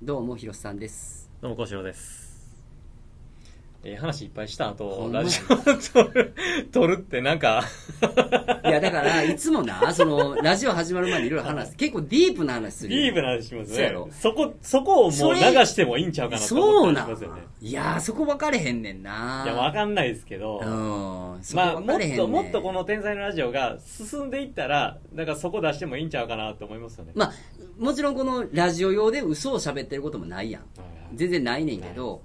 どうも広瀬さんです。どうも、小四郎です。えー話いっぱいした後、ラジオ 撮る、撮るってなんか、いやだからいつもな そのラジオ始まる前にいろいろ話す。結構ディープな話するよ。ディープな話しますね。そうやろ。そこ、そこをもうそ流れしてもいいんちゃうかなとそうなん思ったりしますよね。いやーそこ分かれへんねんな。いや、わかんないですけど、うんそこまあ、もっ分かれへんねん。と、もっとこの天才のラジオが進んでいったら、なんかそこ出してもいいんちゃうかなと思いますよね。まあもちろんこのラジオ用で嘘を喋ってることもないやん。全然ないねんけど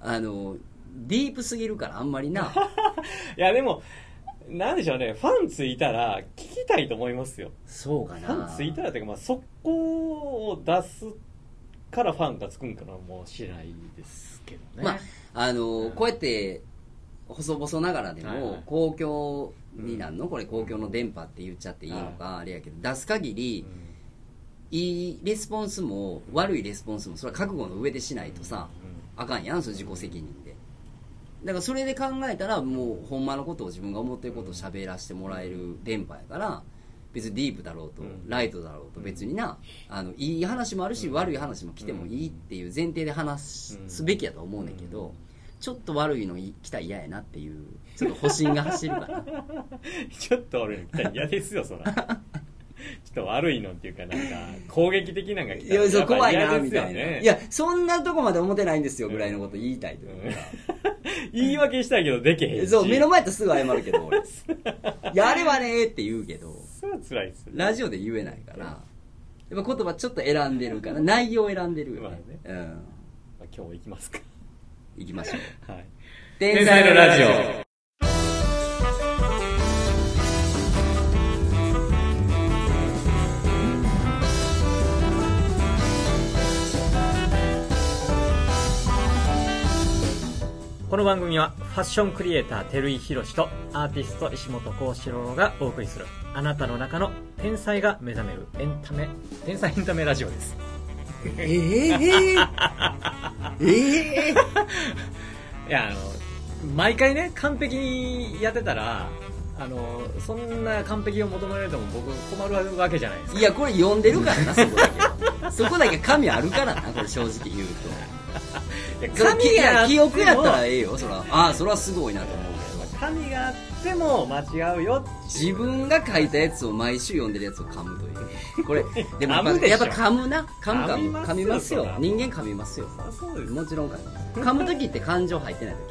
あのディープすぎるからあんまりな。いや、でも、なんでしょうね、ファンついたら聞きたいと思いますよ。そうかファなンついたらというか、まあ、そこを出すからファンがつくんかなもしれないですけどね。まああの、うん。こうやって細々ながらでも公共になんの？これ公共の電波って言っちゃっていいのか、あれやけど出す限りうんいいレスポンスも悪いレスポンスもそれは覚悟の上でしないとさ、あかんやんそれ自己責任で。だからそれで考えたらもうほんまのことを自分が思ってることを喋らせてもらえる電波やから別にディープだろうと、うん。ライトだろうと別にな。あのいい話もあるし、悪い話も来てもいいっていう前提で話すべきやと思うねんけど、ちょっと悪いの来たら嫌やなっていうちょっと保身が走るかな ちょっと俺みたいに嫌ですよ、そら。ちょっと悪いのっていうか、なんか、攻撃的なんが来いたらいやっぱなみたいな、いやそんなとこまで思ってないんですよぐらいのこと言いたいというか、言い訳したいけどでけへんし。そう目の前やったらすぐ謝るけど俺いやあれはねって言うけどそれは辛いですよね。ラジオで言えないから、やっぱ言葉ちょっと選んでるから、内容選んでるよね。まあねうん。まあ今日行きますか。行きましょう。はい。天才のラジオ。番組はファッションクリエイター照井宏とアーティスト石本幸四郎がお送りするあなたの中の天才が目覚めるエンタメ天才エンタメラジオですええええいやあの毎回ね完璧にやってたらあのそんな完璧を求められても僕困るわけじゃないですかいや、これ読んでるからな、そこだけ。そこだけ神あるからな、これ正直言うと。神があっても記憶やったらええよ、そら。ああ、それはすごいなと思うけど。神があっても間違うよ自分が書いたやつを毎週読んでるやつを噛むという。これ、でもやっぱやっぱ噛むな。噛む噛む。噛噛みみますすよ。人間噛みますよ。あそうですもちろん噛む。噛む時って感情入ってない時っ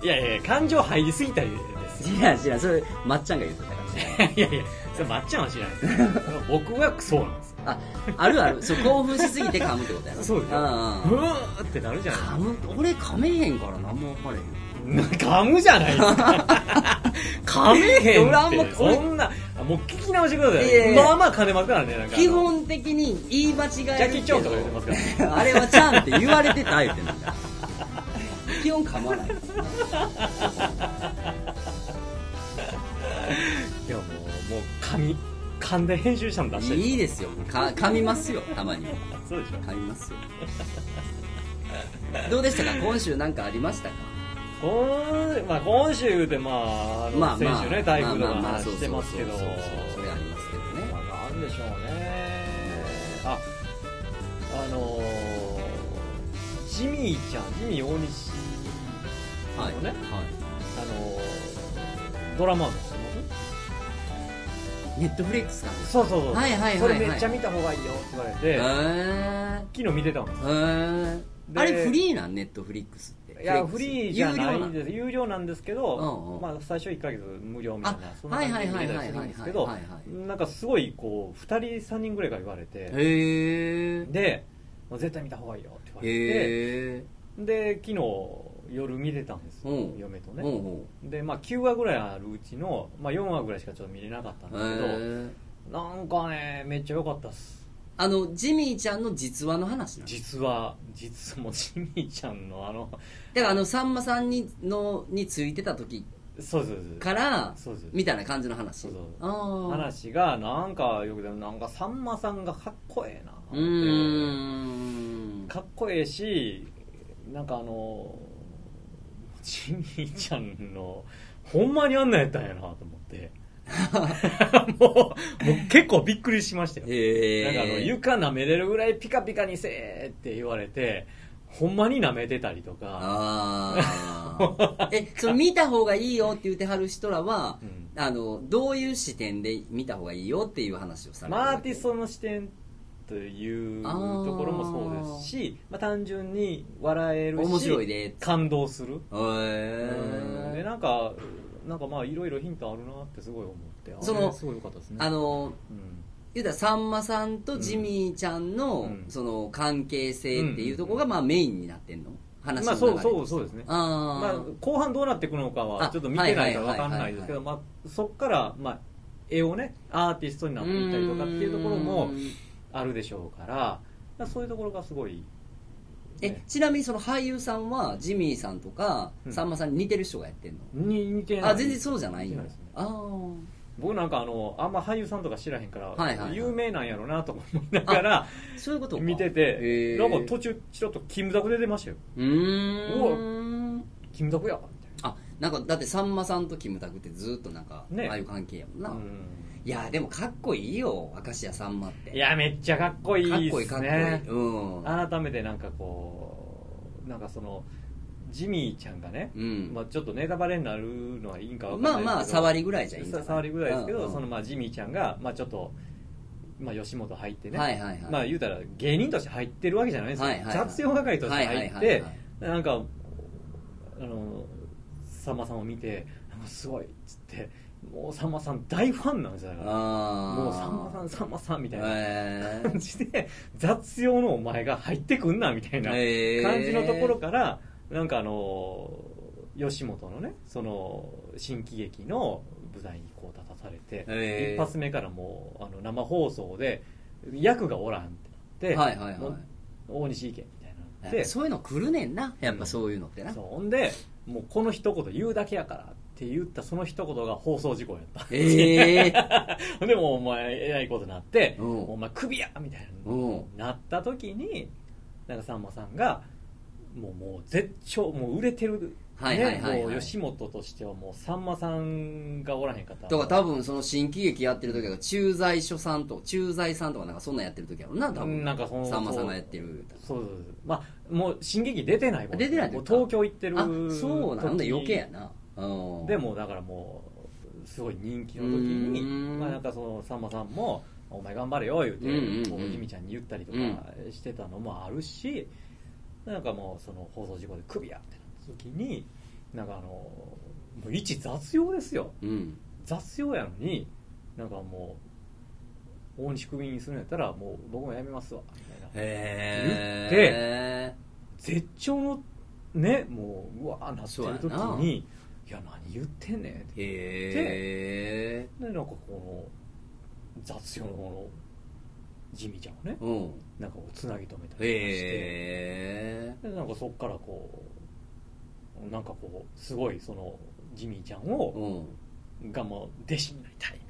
て。いやいや感情入りすぎたりですよ違う違う、それ、まっちゃんが言ってたから。いやいやそれまっちゃんは知らないです僕はそうなんですよあ、あるある。そう、興奮しすぎて噛むってことやな。そうですよんうんうわーってなるじゃない噛む、俺噛めへんから何も分かれへん。噛むじゃないですか噛めへん俺あんまってそんなもう聞き直してくださいいやいやまあまあ噛んでますからねなんか基本的に言い間違えるけど。ジャッキーチョンとか言ってますからあれはちゃんって言われてた言ってなんだ。基本噛まない。いやもうもう噛み噛んで編集者も出したりいいですよ。か噛みますよ、たまには。そうでしょ噛みますよ。どうでしたか？今週なんかありましたか？今,、まあ、今週でまあまあまあ。先週ね台風の話してますけどそれありますけどね。まあなんでしょうねああのージミーちゃんジミー大西はい。のね、はい。あのードラマーのネットフリックスか。そうそうそう、はいはいはいはい。それめっちゃ見た方がいいよって言われて。昨日見てたん。ですへー。であれフリーなん？ネットフリックスって。いやフリーじゃないんです。有料なん？ですけど、うんうん。まあ、最初1ヶ月無料みたいなあそんな感じで見れたりするんですけはいはいはいはい。はいどはいはいなんかすごいこう2人3人ぐらいから言われて。へー。でもう絶対見た方がいいよって言われて。へで昨日夜見てたんですようん嫁とー。ねほうでまあ9話ぐらいあるうちの、まあ、4話ぐらいしかちょっと見れなかったん。ですけど。なんかねめっちゃ良かったっすあの、ジミーちゃんの実話の話なの？実は実はもうジミーちゃんのあのだからあの、さんまさんに、の、についてた時そうそうそうですみたいな感じの話？そうそう。話がなんかよくでもなんかさんまさんがかっこええなうーん。かっこええしなんかあのジミーちゃんのほんまにあんなんやったんやなと思って もう、もう結構びっくりしましたよ。へなんかあの、え。床舐めれるぐらいピカピカにせえって言われて、ほんまに舐めてたりとか、ああ。え、その見た方がいいよって言ってはる人らは、うんあの、どういう視点で見た方がいいよっていう話をされてるまあ、アーティストの視点というところもそうですし、まあ、単純に笑えるし、面白いで感動する。へうん。で、え。なんか、なんかまあ、いろいろヒントあるなってすごい思って、あそのれすごい良かったですね。あの、うん。言うたらさんまさんとジミーちゃんの、うん。その関係性っていうところがまあメインになってんの？話の流れまあそうそうそうですね。あー、まあ、後半どうなっていくのかはあちょっと見てないから分かんないですけど、まあ、そこから、まあ、絵をねアーティストになっていったりとかっていうところもあるでしょうからまあそういうところがすごい、えね。ちなみにその俳優さんはジミーさんとか、うん。さんまさんに似てる人がやってんの？に似てない。あ全然そうじゃないよね。ああ僕なんかあのあんま俳優さんとか知らへんから、はいはいはい。有名なんやろうなと思いながらそういうことか。見てへてー。なんか途中ちょっとキムタクで出ましたよ。うーん。キムタクやみたいあなんかだってさんまさんとキムタクってずっとなんか、ね。ああいう関係やもんな、な、うんいやでもかっこいいよ明石家さんまって。いやめっちゃかっこいいかっですこいいかっこいい、ねうん。改めてなんかこうなんかそのジミーちゃんがね、うん。まあ、ちょっとネタバレになるのはいいんかわかんないまあまあ触りぐらいじゃいいんじゃない？さ触りぐらいですけど、うんうん。そのまあジミーちゃんが、まあ、ちょっと、まあ、吉本入ってね、はいはいはい。まあ言うたら芸人として入ってるわけじゃないですよ、はいはいはい。雑用係として入って、はいはいはいはい。なんかあのさんまさんを見てすごいっつってもうさんまさん大ファンなんですよだからあー。もうさんまさんさんまさんみたいなへ感じで雑用のお前が入ってくんなみたいな感じのところからなんかあの吉本のねその新喜劇の舞台にこう立たされて一発目からもうあの生放送で役がおらんってなって、はいはいはい。大西意見みたいになっえてそういうの来るねんな。やっぱそういうのってな、そうほんでもうこの一言言うだけやからって言ったその一言が放送事故やった。ええ でもうお前えらいことになってうん。お前クビやみたいなうん。なった時になんかさんまさんがもうもう絶頂もう売れてるはいはいはい吉本としてはもうさんまさんがおらへんかった。だから多分その新喜劇やってる時は駐在所さんと駐在さんとかなんかそんなんやってる時やろうな多分。なんかそのさんまさんがやってるそうそうそう。まあもう新劇出てないもん出てない時もう東京行ってるあそうなんだ。時余計やな。うんでもだからもうすごい人気の時うにまあなんかそのさんまさんも「お前頑張れよ」言うて、うんうんちゃんに言ったりとかしてたのもあるし、なんかもうその放送事故でクビやってなった時になんかあのもう一雑用ですよ。うん。雑用やのになんかもう大西クビにするんやったらもう僕もやめますわみたいな。へ言え絶頂のねもううわーなってる時な。にいや何言ってんねんって。へえでなんかこの雑用のこのジミちゃんをねうん。なんかこうつなぎ止めたりとかして。へえでなんかそっからこうなんかこうすごいそのジミーちゃんをうん。がもう弟子になりたい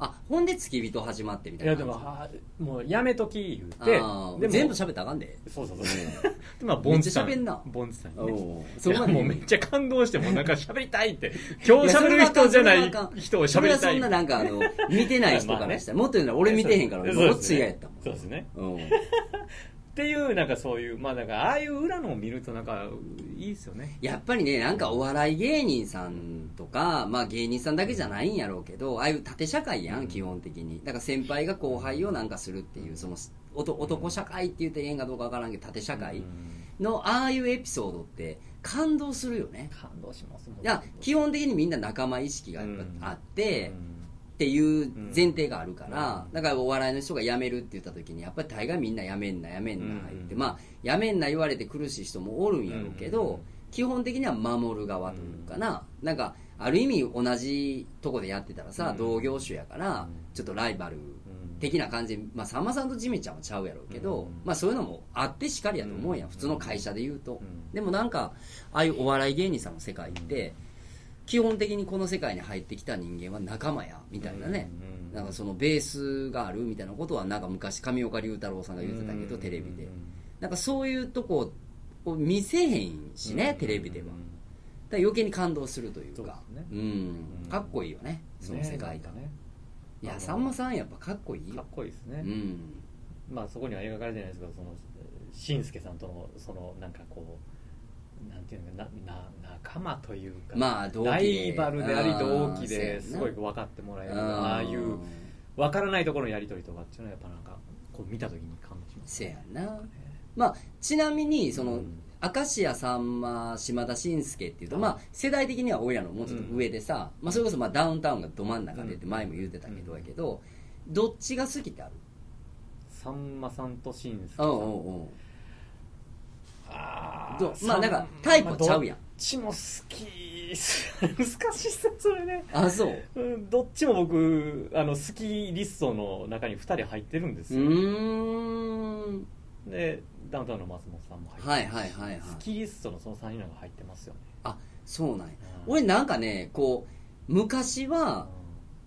あほんで付き人始まってみたいやでいな感じもはもうやめとき言うてでも全部喋ったらあかんで。そうそうそう。でまあボンツさん。めっちゃ喋んな。ボンツさんにおねうそれはもうめっちゃ感動してもうなんか喋りたいって。今日喋る人じゃない人をそれはそ喋りたいんななんかあの見てない人からしたら もっと言うなら俺見てへんからそうもうですね嫌やったもん。そうですね。うんっていうなんかそういうまあだからああいう裏のを見るとなんかいいですよね。やっぱりねなんかお笑い芸人さんとかまあ芸人さんだけじゃないんやろうけどああいう縦社会やん基本的に。だから先輩が後輩をなんかするっていうその男社会って言ってええんかどうかわからんけど縦社会うん。のああいうエピソードって感動するよね。感動しますいや基本的にみんな仲間意識があって、うんっていう前提があるから、うん。だからお笑いの人が辞めるって言った時にやっぱり大概みんな辞めんな辞めん。なって、まあ辞めんな言われて苦しい人もおるんやろうけど、うん。基本的には守る側というかな、なんかある意味同じとこでやってたらさ、うん。同業種やから、うん。ちょっとライバルうん。的な感じで、まあ、さんまさんとジミちゃんはちゃうやろうけど、うん。まあ、そういうのもあってしかりやと思うやん、うん普通の会社で言うと、うん。でもなんかああいうお笑い芸人さんの世界って、基本的にこの世界に入ってきた人間は仲間やみたいなね、うんなんかそのベースがあるみたいなことはなんか昔上岡龍太郎さんが言ってたけど、テレビで。なんかそういうとこを見せへんしね、テレビでは。ら余計に感動するというか。そうん。うん。かっこいいよねその世界観、ね。いやさんまさんやっぱかっこいいよ。かっこいいですね、うん。まあそこには描かれてないですけどそのしんすけさんとのそのなんかこうていうのかなな仲間というか、まあライバルであり同期ですな。ごい分かってもらえるうんああいう分からないところのやり取りとかっていうのはやっぱなんかこう見た時に感じますせやな。まあちなみにその、うん。明石家さんま島田紳介っていうと、まあ、世代的には俺らのもうちょっと上でさ、まあ、それこそまあダウンタウンがど真ん中でって前も言ってたけどやけど、どっちが好きってある？さんまさんとしんすけさうんんうんうどまあなんかタイプちゃうやん。どっちも好き。難しいっすね。それねあそう？うんどっちも僕あの好きリストの中に2人入ってるんですうよ、ーん。でダウンタウンの松本さんも入ってるはいはいはいはい。好きリストのその3人が入ってますよね。あそうなんや。うん。俺なんかねこう昔うはん。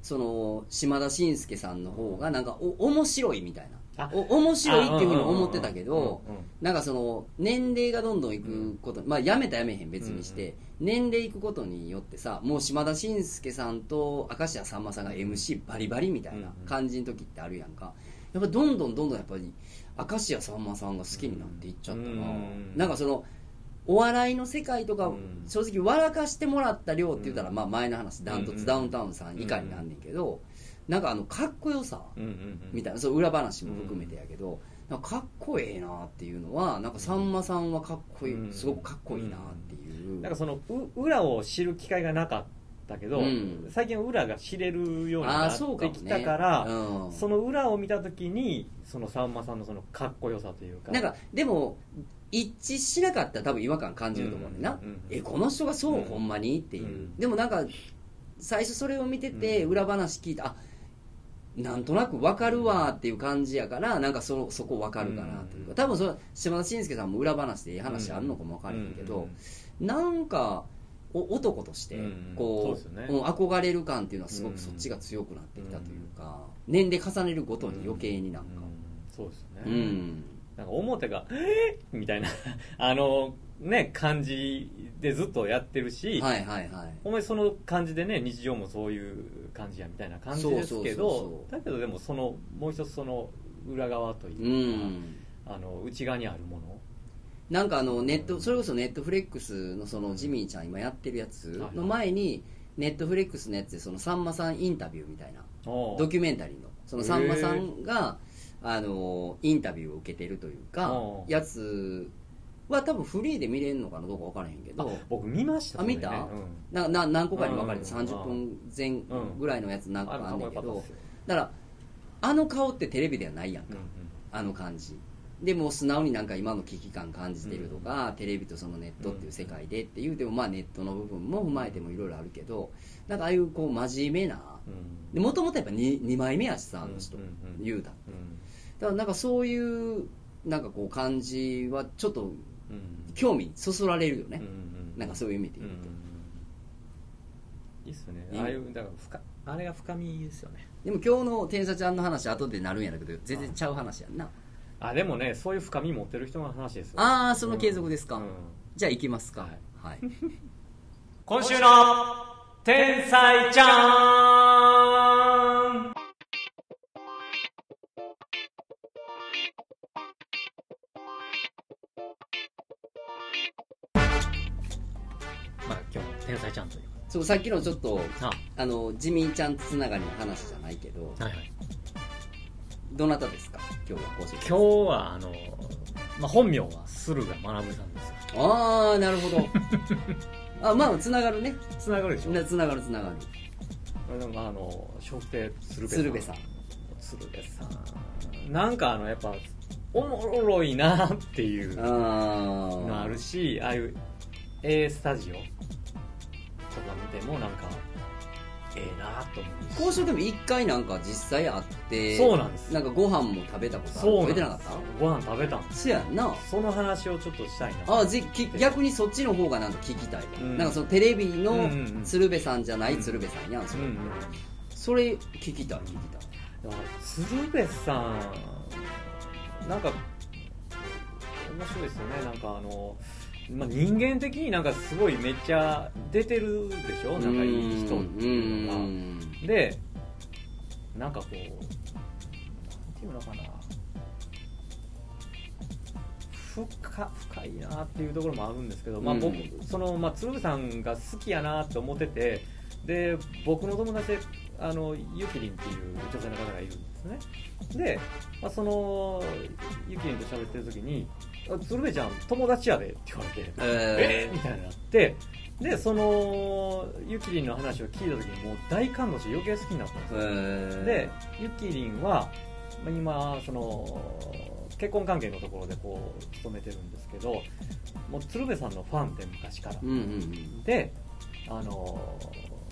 その島田紳介さんの方がなんかお面白いみたいなあお面白いっていうふうに思ってたけうんどうんうんなんかその年齢がどんどんいくこと、まあやめたやめへん別にして、年齢いくことによってさもう島田紳介さんと明石家さんまさんが MC バリバリみたいな感じの時ってあるやんか。やっぱどんどんどんどんやっぱり明石家さんまさんが好きになっていっちゃったな、うん。なんかそのお笑いの世界とかうん。正直笑かしてもらった量って言ったら、うん。まあ前の話ダントうんツダウンタウンさん以下になんねんけど、なんかあのかっこよさみたいなそう裏話も含めてやけど、なんかかっこええなっていうのはなんかさんまさんはかっこいい、うん。すごくかっこいいなっていう、なんかそのう裏を知る機会がなかったけど、うん。最近裏が知れるようにあなってきたからうん。その裏を見た時にそのさんまさんのそのかっこよさというか。なんかでも一致しなかったら多分違和感感じると思うねんな、うん。えこの人がそう、うん。ほんまにっていう、うん。でもなんか最初それを見ててうん。裏話聞いて、あなんとなく分かるわっていう感じやからなんかそそこ分かるかなというか、うん。多分それ島田紳介さんも裏話でいい話あるのかも分からへんけど、なんかお男としてうんこう,、そうですよね。ん憧れる感っていうのはすごうん。くそっちが強くなってきたというか、年齢重ねるごとに余計になんか。うん。そうですよね、うん、なんか表が「えーみたいな。あのね感じでずっとやってるし、はいはいはい。ほんまにその感じでね日常もそういう感じやみたいな感じですけどだけどでもそのもう一つその裏側とういうか、ん。あの内側にあるもの。なんかあのネットそれこそネットフレックスのそのジミーちゃん今やってるやつの前にネットフレックスのやつでそのさんまさんインタビューみたいなドキュメンタリーの。そのさんまさんがあのインタビューを受けてるというかやつは多分フリーで見れるのかなどうか分からへんけあど僕見ましたあ見た？それね。なな何個かに分かれてうん。30分前ぐらいのやつ何個かあんねんけど。だからあの顔ってテレビではないやんか。うんうん。あの感じ。でもう素直になんか今の危機感感じてるとか、テレビとそのネットっていう世界でっていうでもまあネットの部分も踏まえてもいろいろあるけどなんかああいうこう真面目なうん。もともとやっぱ 2, 2枚目やしさあの人、うん。うんうん。言うたらうん。だからなんかそういうなんかこう感じはちょっとうん興味そそられるよね、うんうんなんかそういう意味でうん言うと、いいっすよね。ああいうだから深あれが深みですよね。でも今日の天才ちゃんの話後でなるんやけど全然ちゃう話やんな。あ。でもねそういう深み持ってる人の話ですよ。ああその継続ですか、うん。じゃあ行きますか。はい。はい。今週の天才ちゃん天才ちゃんというそうさっきのちょっとあ。あのジミーちゃんつながりの話じゃないけどはいはい。どなたですか？今日は講師今日はあの、まあ、本名は駿河学さんですよ。ああなるほど。あまあつながるね。つながるでしょ。なつながるつながる。でもあの笑福亭鶴瓶鶴瓶さん。鶴瓶さん。なんかあのやっぱおもろいなっていうああのあるしああいう A スタジオとか見てもなんかええなと思うし講習でも一回なんか実際会ってそうなんです。なんかご飯も食べたことあるそうなん覚えてなかっです。ご飯食べたんですたそやんな。その話をちょっとしたいな。あぜき逆にそっちの方がなんか聞きたいわ、うん。なんかそのテレビの鶴瓶さんじゃない鶴瓶さんやんそれ,、うんうんそれ聞きたい聞きたい。鶴瓶さんなんか面白いですよね。なんかあのまあ、人間的になんかすごいめっちゃ出てるでしょ？仲いい人っていうのが。ん。で、なんかこう、なんていうのかな、深深いなっていうところもあるんですけど、まあ、僕、うん。その、まあ、鶴瓶さんが好きやなって思ってて、で、僕の友達で、あの、ゆきりんっていう女性の方がいるんですね。で、まあ、その、ゆきりんと喋ってる時に、あ鶴瓶ちゃん友達やでって言われて、ええ？ーみたいになって、で、その、ゆきりんの話を聞いた時にもう大感動して余計好きになったんですよ。ーで、ゆきりんは、まあ今、その、結婚関係のところでこう、勤めてるんですけど、もう鶴瓶さんのファンで昔から。うんうんうんで、あの、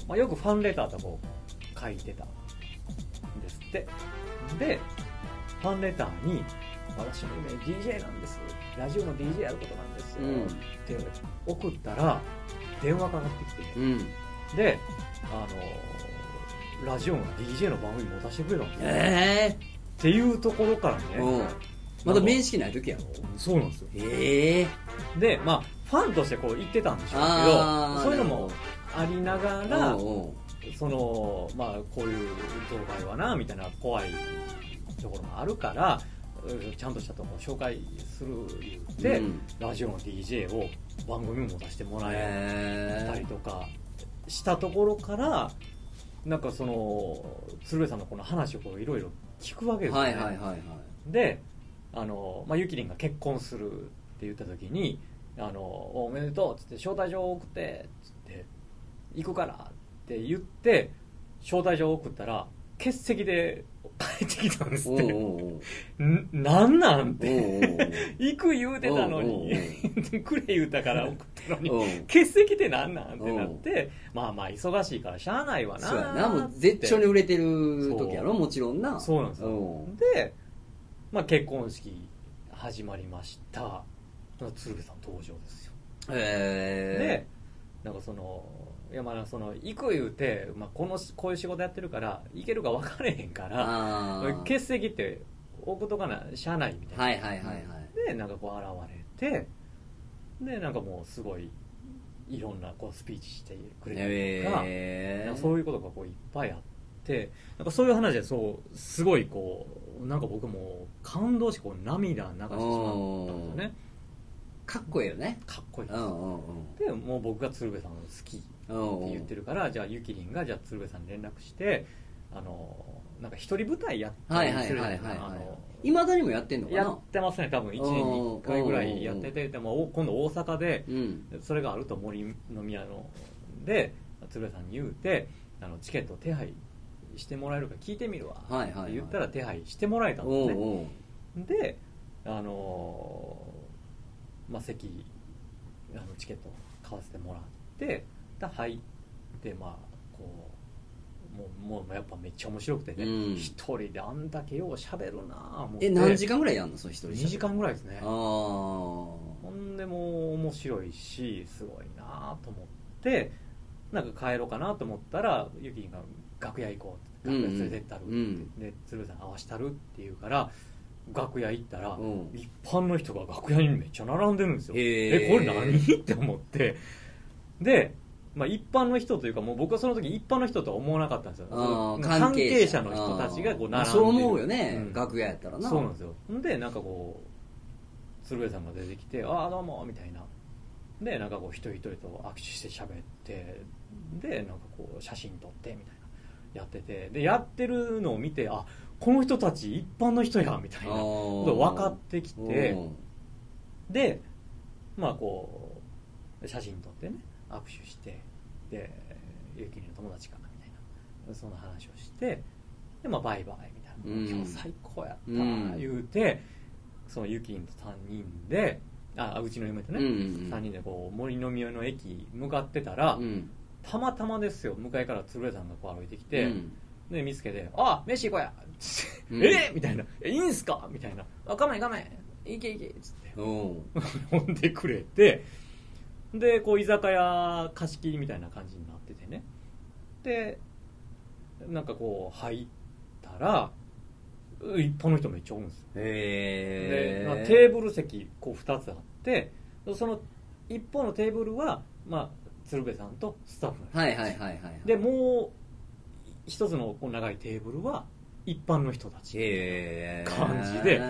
まあ、よくファンレターとかを書いてたんですって。で、ファンレターに、私もね、DJ なんです。ラジオの DJ やることなんですよ。うん。って送ったら、電話かかってきて、うん。で、あの、ラジオの DJ の番組持たせてくれたんですよ。えっていうところからね、まだ面識ない時やろ？そうなんですよ。ええで、まあ、ファンとしてこう言ってたんでしょうけど、そういうのもありながら、その、まあ、こういう業界はな、みたいな怖いところもあるから、うんちゃんとしたところを紹介する言って、うん。ラジオの DJ を番組も出してもらえたりえとかしたところから、なんかその、鶴瓶さんのこの話をこういろいろ聞くわけえですよね。はいはいはいはい。で、あの、まあ、ゆきりんが結婚するって言った時に、あの、おめでとうっつって、招待状送って、つって、行くからって言って、招待状送ったら、欠席で帰ってきたんですって。なんなんて。行く言うてたのに。くれ言うたから送ったのに、欠席ってなんなんってなって、まあまあ忙しいからしゃあないわなそう。やなもう絶頂に売れてる時やろ？もちろんな。そうなんですよ。う。んで、まあ、結婚式始まりました鶴瓶さん登場ですよ。でへなんかそのいやまあその行く言うて、まあ、このこういう仕事やってるから行けるか分かれへんかえら欠席って置くとかなしゃあないみたいな、はいはいはいはい。でなんかこう現れてでなんかもうすごいいろんなこうスピーチしてくれたりとか、へえなんかそういうことがこういっぱいあってなんかそういう話でそうすごいこうなんか僕も感動してこう涙流してしまったんですよね。かっこいいよね。かっこいいです。うんうんうん。でもう僕が鶴瓶さんを好きって言ってるからじゃあゆきりんがじゃあ鶴瓶さんに連絡してあのなんか一人舞台やったりするじゃないはいまだにもやってんのかな？やってますね多分。1年に1回ぐらいやっててでもお今度大阪でうん。それがあると森の宮ので鶴瓶さんに言うてあのチケット手配してもらえるか聞いてみるわ。って言ったら手配してもらえたんですね。おうおう。であのーまあ席あのチケット買わせてもらってで入ってまあこうもうもうやっぱめっちゃ面白くてね。うん。一、人であんだけよう喋るなぁ思ってえ何時間ぐらいやんのその一人2時間ぐらいですね。ああほんでもう面白いしすごいなぁと思ってなんか帰ろうかなと思ったらゆきりんが楽屋行こうって楽屋連れてったるって、うん。で鶴瓶さん合わしたるって言うから楽屋行ったら、うん。一般の人が楽屋にめっちゃ並んでるんですよ。へー。えこれ何？って思って。で、まあ、一般の人というかもう僕はその時一般の人とは思わなかったんですよ。関係者の人たちがこう並んでそう思うよね、うん。楽屋やったらな。そうなんですよ。んでなんかこう鶴瓶さんが出てきて「ああどうも」みたいな。でなんかこう一人一人と握手して喋ってでなんかこう写真撮ってみたいな。やってて。でやってるのを見てあこの人たち一般の人やみたいなことが分かってきてでまあこう写真撮ってね握手してでゆきりの友達かみたいな。その話をしてでまあバイバイみたいな、うん。今日最高やった、うん。言うてそのゆきりんと3人であうちの嫁とね、うんうんうん。3人でこう森の宮の駅向かってたら、うん。たまたまですよ向かいから鶴瓶さんがこう歩いてきて、うん。で見つけて「あ飯行こうや」つってうん。えみたいな「えいいんすか?」みたいな「あかめかめ行け行け」つって。う。ん 呼んでくれてでこう居酒屋貸し切りみたいな感じになっててね。でなんかこう入ったらう一般の人めっちゃ多いんですよ。で、へえまあテーブル席こう2つあってその一方のテーブルは、まあ、鶴瓶さんとスタッフなんですはいはいはいはいはい。でもう一つのこう長いテーブルは一般の人たち。感じで。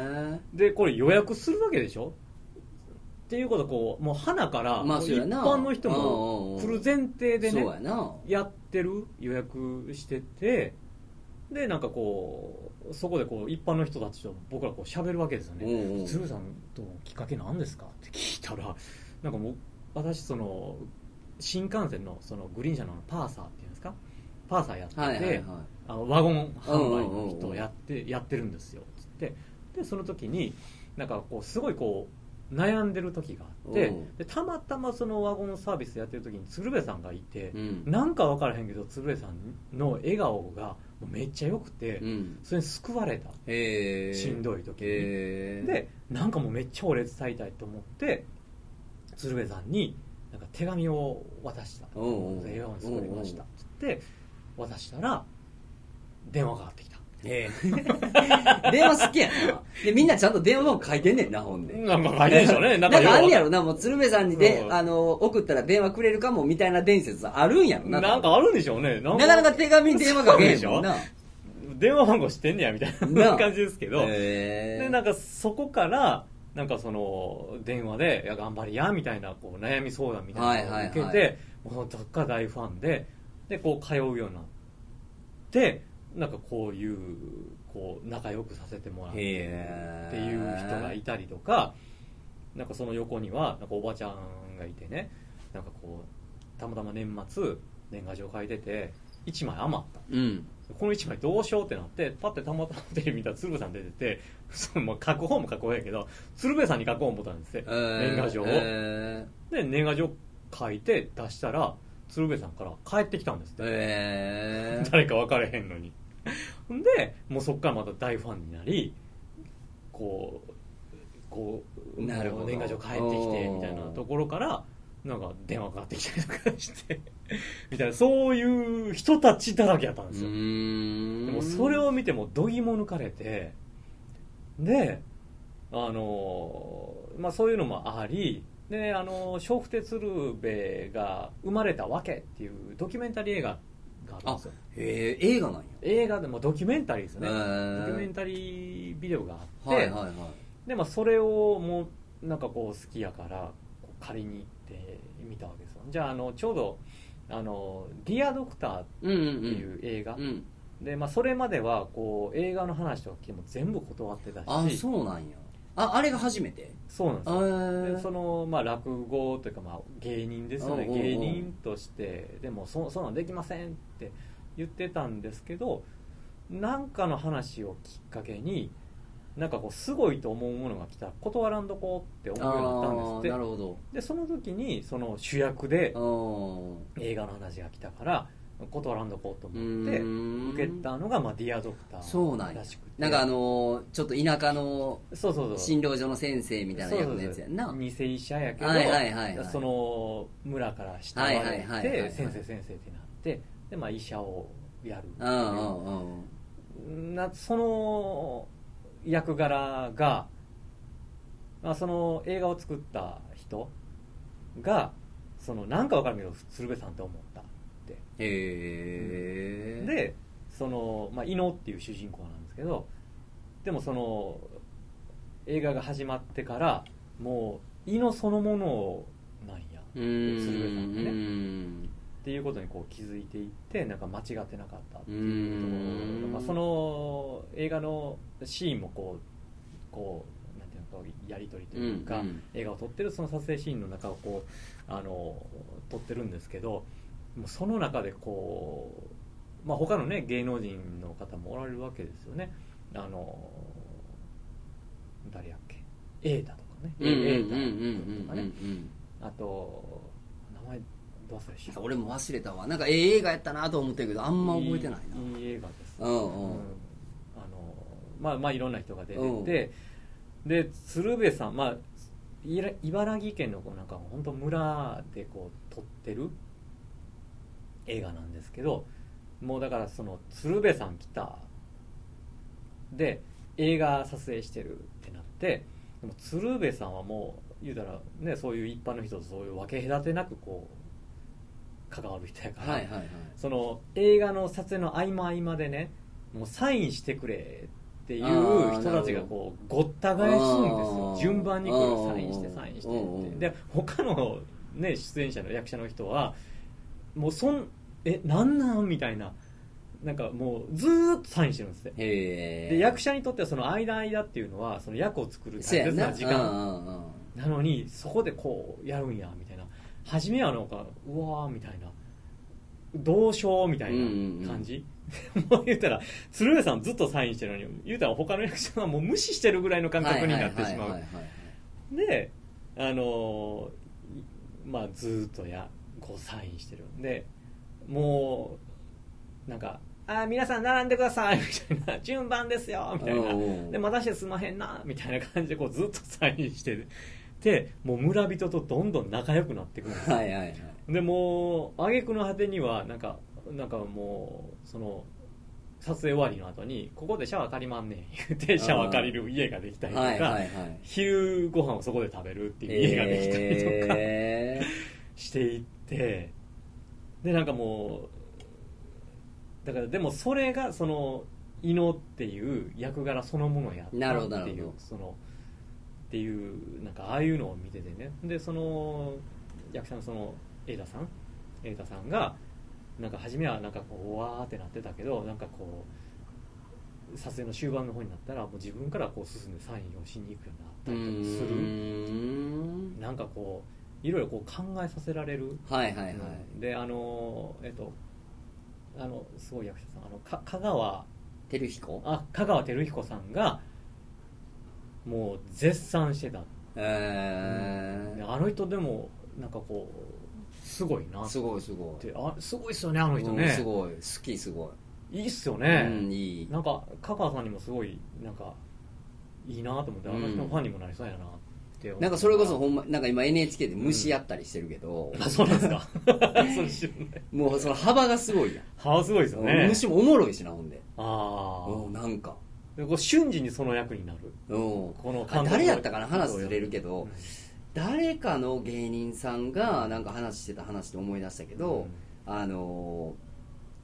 でこれ予約するわけでしょ？っていうことはこうもう花からまあそうやな。般の人うんうんもうん。来る前提でねそうやな。やってる予約しててでなんかこうそこでこう一般の人たちと僕らこう喋るわけですよね。うんうん。鶴瓶さんとのきっかけなんですかって聞いたらなんかもう私その新幹線のそのグリーン車のパーサーっていうんですか？パーサーやってて、はいはいはい。あのワゴン販売の人をやってやってるんですよつって。でその時になんかこうすごいこう悩んでる時があってでたまたまそのワゴンサービスやってる時に鶴瓶さんがいて、うん。なんか分からへんけど鶴瓶さんの笑顔がめっちゃ良くて、うん。それに救われた。へー。しんどい時に。へー。でなんかもうめっちゃ俺伝えたいと思って鶴瓶さんになんか手紙を渡した。笑顔に作りました。っつって渡したら電話がかかってきたへー電話好きやなでみんなちゃんと電話番号書いてんねんなほんで。なんか書いてるんでしょうね。なんかあんねやろ。ろなもう鶴瓶さんにであの送ったら電話くれるかもみたいな伝説あるんやろななんかあるんでしょうね。ななかなか手紙に電話かけへんもんな。電話番号知ってんねやみたいなな感じですけど。でなんかそこからなんかその電話で「いや頑張りや」みたいなこう悩み相談みたいなのを受けて、もうどっか大ファンででこう通うようになってなんかこういうこう仲良くさせてもらってへっていう人がいたりとかなんかその横にはなんかおばちゃんがいてねなんかこうたまたま年末年賀状書いてて1枚余った。うん。この1枚どうしようってなってパッてたまたまテレビ見たら鶴瓶さん出ててその書く方も書く方やけど鶴瓶さんに書こう思ったんですって、え。ー年賀状を、え。で年賀状書いて出したら鶴瓶さんから帰ってきたんですっーて、え。ー 誰か分かれへんのにほ んでもうそっからまた大ファンになりこうこうなるほど。年賀状帰ってきてみたいなところからなんか電話かかってきたりとかして みたいなそういう人たちだらけやったんうですよ、でもそれを見ても度肝抜かれてであのまあそういうのもありであの笑福亭鶴瓶が生まれたわけっていうドキュメンタリー映画があるんあですよへえ映画なんや。映画でもドキュメンタリーですね、へードキュメンタリービデオがあって、はいはいはい。でまあそれをもうなんかこう好きやから借りに行って見たわけですよ。じゃああのちょうどあの「ディアドクター」ってうんうんうんいう映画、うん。で、まあ、それまではこう映画の話とかも全部断ってたし。あそうなんやああれが初めて？そうなんですあよその、まあ、落語というか、まあ、芸人ですよね。芸人として。でもそそんなんできませんって言ってたんですけどなんかの話をきっかけになんかこうすごいと思うものが来た。ら断らんとこうって思うようになったんですって。なるほど。でその時にその主役で映画の話が来たから断らんとこうとう思って受けたのが、まあ、ディアドクターそうなんや。らしくて。なんかあのーちょっと田舎の診療所の先生みたいな役のやつやんな。偽医者やけど、はいはいはいはい。その村から慕われて、先生先生ってなってで、まあ、医者をやるその役柄が、まあ、その映画を作った人がそのなんかわかるけど鶴瓶さんって思ったってへえでその、まあ、伊野っていう主人公なんですけどでもその映画が始まってからもう伊野そのものなんや。鶴瓶さんがね。うん。っていうことにこう気づいていってなんか間違ってなかったってういうところ、ん。まあ、その映画のシーンもこうこうなんていうのかやり取りというか、うんうん。映画を撮ってるその撮影シーンの中をこうあの撮ってるんですけどもうその中でこう、まあ、他のね芸能人の方もおられるわけですよね。あの誰やっけ？瑛太とかね。とかね。うんあと名前どう忘れし俺も忘れたわ。なんかええ映画やったなと思ってるけどあんま覚えてないな。いい映画です、うんうん。あのまあまあいろんな人が出てて、で鶴瓶さんまあ茨城県のこうなんか本当村でこう撮ってる映画なんですけどもうだからその鶴瓶さん来た。で映画撮影してるってなってでも鶴瓶さんはも言うたらねそういう一般の人とそういう分け隔てなくこう関わる人やから、はいはいはい。その映画の撮影の合間合間でねもうサインしてくれっていう人たちがこうごった返すんですあよー。順番にこうサインしてサインしてって。で他の、ね、出演者の役者の人はもうそんえなんなん？みたいな。なんかもうずーっとサインしてるんですって。へえで役者にとってはその間間っていうのはその役を作る大切な時間。なのにそこでこうやるんやみたいな。初めはなんかうわーみたいな。どうしようみたいな感じ、もう言うたら鶴瓶さんずっとサインしてるのに言うたら他の役者はもう無視してるぐらいの感覚になってしまはいはいはいはいであのーいまあずーっとやこうサインしてる。んでもうなんか「あー皆さん並んでください」みたいな「順番ですよ」みたいな。でまたしてすまへんなみたいな感じでこうずっとサインしてでもう村人とどんどん仲良くなっていくんですよ。はいはいはい。でもう挙句の果てにはなんかなんかもうその撮影終わりの後にここでシャワー借りまんねん言ってシャワー借りる家ができたりとか、はいはいはい。昼ご飯をそこで食べるっていう家ができたりとかへしていってでなんかもうだからでもそれがその伊野っていう役柄そのものやったっていうそのっていうなんかああいうのを見ててね。でその役者のその瑛太さん？瑛太さんがなんか初めはなんかこうわーってなってたけどなんかこう撮影の終盤の方になったらもう自分からこう進んでサインをしに行くよううになったりとかするなんかこういろいろこう考えさせられる。はいはいはい。うん。であのえっとあのすごい役者さん。あのか香川。照彦？あ香川照彦さんがもう絶賛してた、えであの人でもなんかこうすごいな。すごいすごい。てあすごいっすよねあの人うんねすごい。好きすごい。いいっすよね、うんいい。なんか香川さんにもすごいなんかいいなと思ってあの人のファンにもなりそうやなってなんかそれこそほんまなんか今 NHK で虫やったりしてるけど、あそうなんですか？もうその幅がすごいやん。歯すごいですよね。虫もおもろいしなほんで。ああうんなんか。でこう瞬時にその役になる。うん。このあ誰やったかな？話ずれるけうどん誰かの芸人さんがなんか話してた話で思い出したけど、あの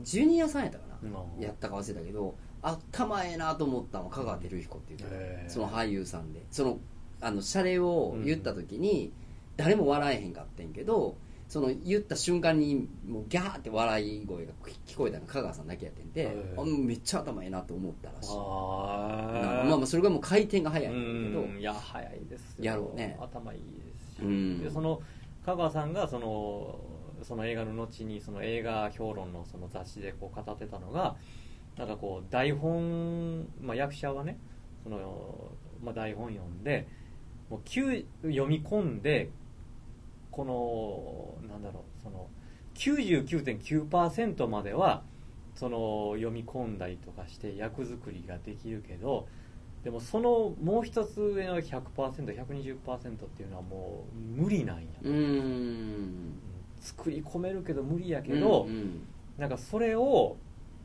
ージュニアさんやったかな、うん。やったか忘れたけど頭ええなと思ったのは香川照彦っていうその俳優さんで。そのあのシャレを言った時に誰も笑えへんかってんけどその言った瞬間にもうギャーって笑い声が聞こえたのが香川さんだけやってんであめっちゃ頭ええなと思ったらしい。あまあまあそれがもう回転が早いんだけどうんいや早いですよ。やろうね。頭いいですし、うん。でその香川さんがそのその映画の後にその映画評論のその雑誌でこう語ってたのがなんかこう台本、まあ、役者はねその、まあ、台本読んでもう急読み込んでこのなんだろうその99.9%まではその読み込んだりとかして役作りができるけどでもそのもう一つ上の 100%120% っていうのはもう無理なんや、うーん。作り込めるけど無理やけど、うんうん。なんかそれを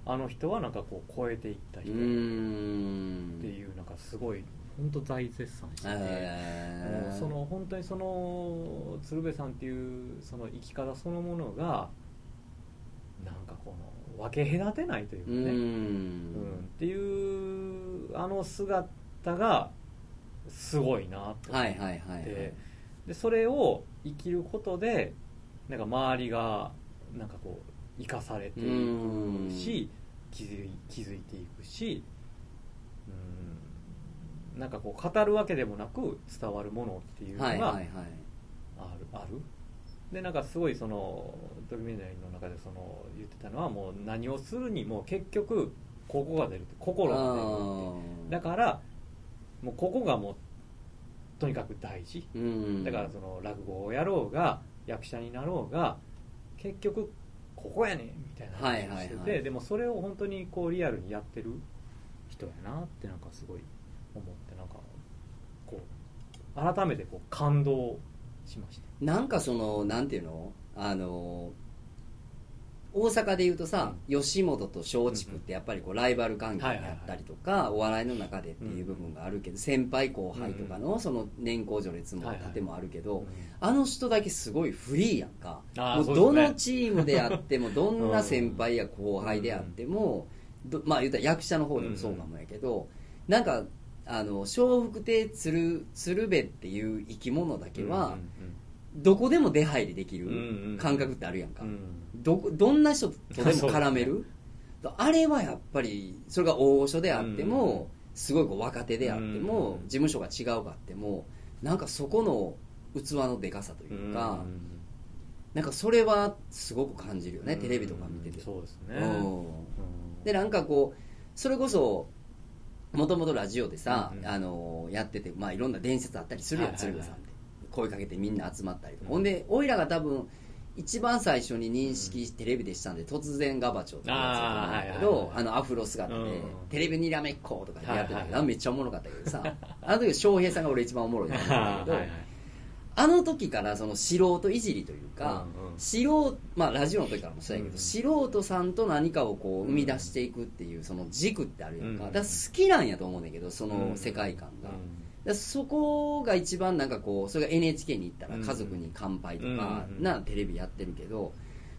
あの人はなんかこう超えていった人っていうなんかすごい本当大絶賛してて、えー。もうその本当にその鶴瓶さんっていうその生き方そのものがなんかこの分け隔てないというかね、うん。ん。っていうあの姿がすごいなと思って、はいはいはいはい。でそれを生きることでなんか周りがなんかこう生かされていくし気づい気づいていくしうんなんかこう語るわけでもなく伝わるものっていうのがある,、ある？でなんかすごいそのドキュメンタリーの中でその言ってたのはもう何をするにも結局ここが出るって心が出るってだからもうここがもうとにかく大事。うんだからその落語をやろうが役者になろうが結局ここやねんみたいな話をしてて、でもそれを本当にこうリアルにやってる人やなってなんかすごい思ってなんかこう改めてこう感動しましたなんかそのなんていうの？あの大阪でいうとさ、吉本と松竹ってやっぱりこうライバル関係であったりとか、お笑いの中でっていう部分があるけど、先輩後輩とかのその年功序列も盾もあるけど、あの人だけすごいフリーやんか。もうどのチームであっても どんな先輩や後輩であっても、どまあ言うたら役者の方でもそうかもやけど、なんかあの笑福亭鶴鶴瓶っていう生き物だけは、どこでも出入りできる感覚ってあるやんか、どこどんな人とでも絡める、あれはやっぱりそれが大御所であっても、すごいこう若手であっても、うん事務所が違うかってもなんかそこの器のでかさというか、なんかそれはすごく感じるよね、テレビとか見てて。そうですね。うん。でなんかこうそれこそもともとラジオでさ、うんうん。あのやってて、まあ、いろんな伝説あったりするやん、鶴瓶さんって。声かけてみんな集まったりとか、ほんでおいらが多分一番最初に認識、テレビでしたんで突然ガバチョウってやつだけどあのアフロ姿で、うん。テレビにらめっことかやってたけど、めっちゃおもろかったけどさあの時翔平さんが俺一番おもろいなと思うんだけど、あの時からその素人いじりというか、うんうん。素人まあラジオの時からもそうやけど、うん素人さんと何かをこう生み出していくっていうその軸ってあるやんか,、うんだから好きなんやと思うねんだけどその世界観が、だからそこが一番なんかこうそれが NHK に行ったらうん家族に乾杯とか、うんなテレビやってるけど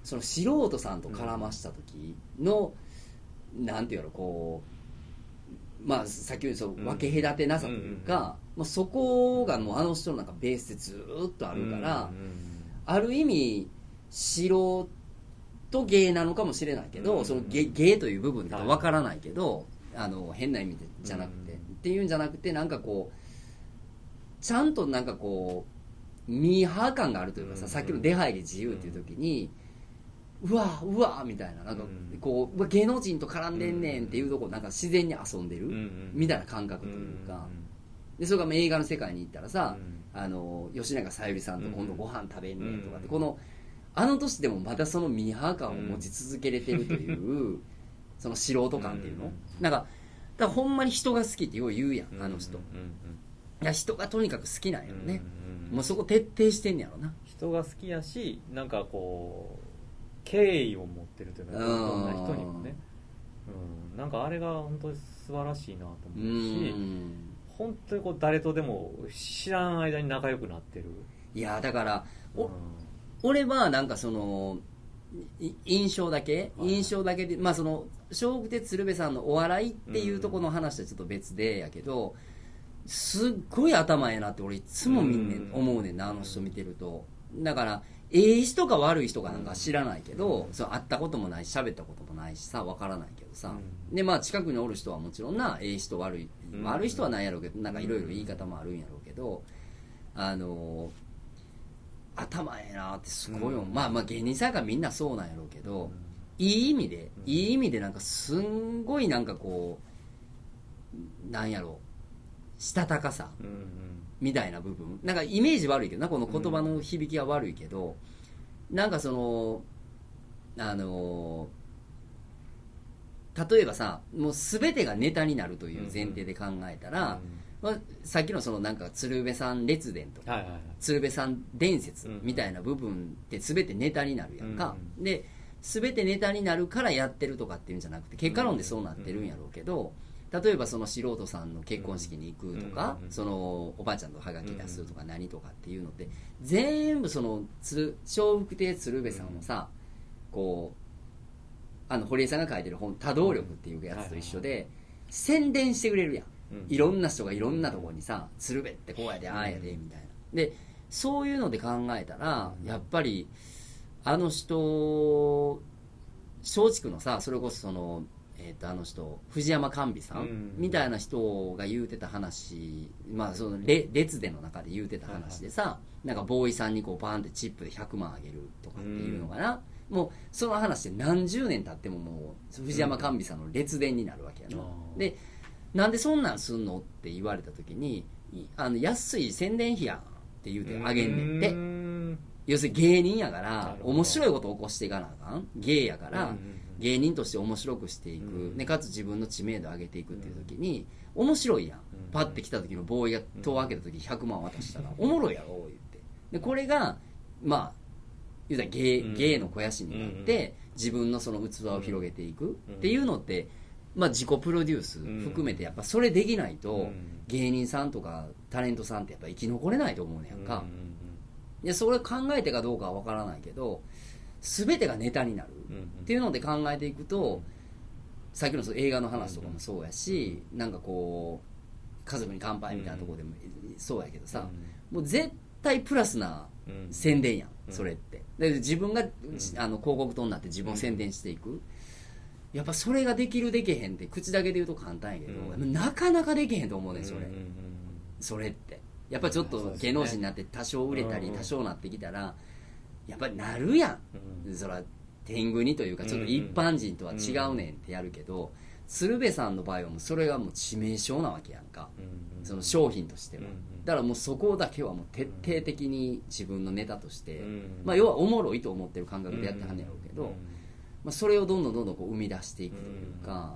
その素人さんと絡ました時の、なんていうやろこうまあさっき言うそううん分け隔てなさというか、まあ、そこがもうあの人のなんかベースでずーっとあるから、ある意味素人芸なのかもしれないけど、うんその芸芸という部分でわからないけど、あの変な意味でじゃなくて、うんっていうんじゃなくてなんかこうちゃんとなんかこうミーハー感があるというかさ、うんさっきの出入り自由っていう時に、うわうわみたいななんかうん。こううわ芸能人と絡んでんねんっていうとこなんか自然に遊んでる、みたいな感覚とというか、でそれが映画の世界に行ったらさ、あの吉永小百合さんと今度ご飯食べんねんとかって、うん。このあの年でもまたそのミーハー感を持ち続けれてるという、その素人感っていうの、うん。なんかだほんまに人が好きってよう言うやんあの人、いうん。うん。や人がとにかく好きなんやろね、うんうんもうそこ徹底してんねやろな。人が好きやしなんかこう敬意を持ってるというかうん。どんな人にもね、うん、なんかあれが本当に素晴らしいなとう思うしん本当にこう誰とでも知らん間に仲良くなってる。いやだからおうん。俺はなんかそのい印象だけ？はい。印象だけでまあその笑福亭鶴瓶さんのお笑いっていうところの話とちょっと別でやけどすっごい頭ええなって俺いつも見んねんうん。思うねんなあの人見てると。だからええ人か悪い人かなんか知らないけど、うん。そう会ったこともないし喋ったこともないしさ分からないさ、うん。でまあ近くにおる人はもちろんなええ人悪い、うん。悪い人はないやろうけどなんかいろいろ言い方もあるんやろうけどあの頭ええなってすごいよ、う。ん。まあまあ芸人さんやからみんなそうなんやろうけど、いい意味でうん。いい意味でなんかすんごいなんかこうなんやろうしたたかさうんうん。みたいな部分。なんかイメージ悪いけどなこの言葉の響きは悪いけど、なんかそのあの例えばさもう全てがネタになるという前提で考えたら、まあ、さっきのそのなんか鶴瓶さん列伝とか、はいはいはい。鶴瓶さん伝説うんみたいな部分って全てネタになるやんか、うで全てネタになるからやってるとかっていうんじゃなくて結果論でそうなってるんやろうけど、例えばその素人さんの結婚式に行くとか、うんそのおばあちゃんとハガキ出すとか何とかっていうのって全部そのつ笑福亭鶴瓶さんのさ、こうあの堀江さんが書いてる本「多動力」っていうやつと一緒で、宣伝してくれるやん。うん。いろんな人がいろんなところにさ「鶴瓶ってこうやでああやで」みたいな。でそういうので考えたらやっぱりあの人松竹のさそれこそその、えー、とあの人藤山寛美さん、うんみたいな人が言うてた話まあそのレ列伝の中で言うてた話でさ、なんかボーイさんにこうバーンってチップで100万あげるとかっていうのかな、もうその話で何十年経ってももう藤山寛美さんの列伝になるわけやな、うん。でなんでそんなんすんのって言われた時にいあの安い宣伝費やんって言うてあげんねんって。うん要するに芸人やから面白いこと起こしていかなあかん。芸やから、芸人として面白くしていく、うん。ね、かつ自分の知名度上げていくっていう時に面白いやん。パッて来た時のボーイが戸を開けた時100万渡したらおもろいやろ言って。でこれがまあ言うたら芸,、うん。芸の肥やしになって、自分のその器を広げていくっていうのって、まあ、自己プロデュース含めてやっぱそれできないと、うん。芸人さんとかタレントさんってやっぱ生き残れないと思うねやんか、うんいやそれ考えてかどうかは分からないけど全てがネタになるっていうので考えていくとさっきのその映画の話とかもそうやし、なんかこう家族に乾杯みたいなところでもそうやけどさ、もう絶対プラスな宣伝やん。それってで自分が、あの広告塔になって自分を宣伝していく、やっぱそれができるできへんって口だけで言うと簡単やけど、うん。なかなかできへんと思うねんそれ、それって。やっぱちょっと芸能人になって多少売れたりうん。多少なってきたらやっぱりなるやうん。んそら天狗にというかちょっと一般人とは違うねんってやるけど鶴瓶さんの場合はもうそれがもう致命傷なわけやんか。その商品としてはだからもうそこだけはもう徹底的に自分のネタとしてうん。まあ要はおもろいと思ってる感覚でやってはんねやろうけどうん。まあそれをどんどんどんどんこう生み出していくというかなんか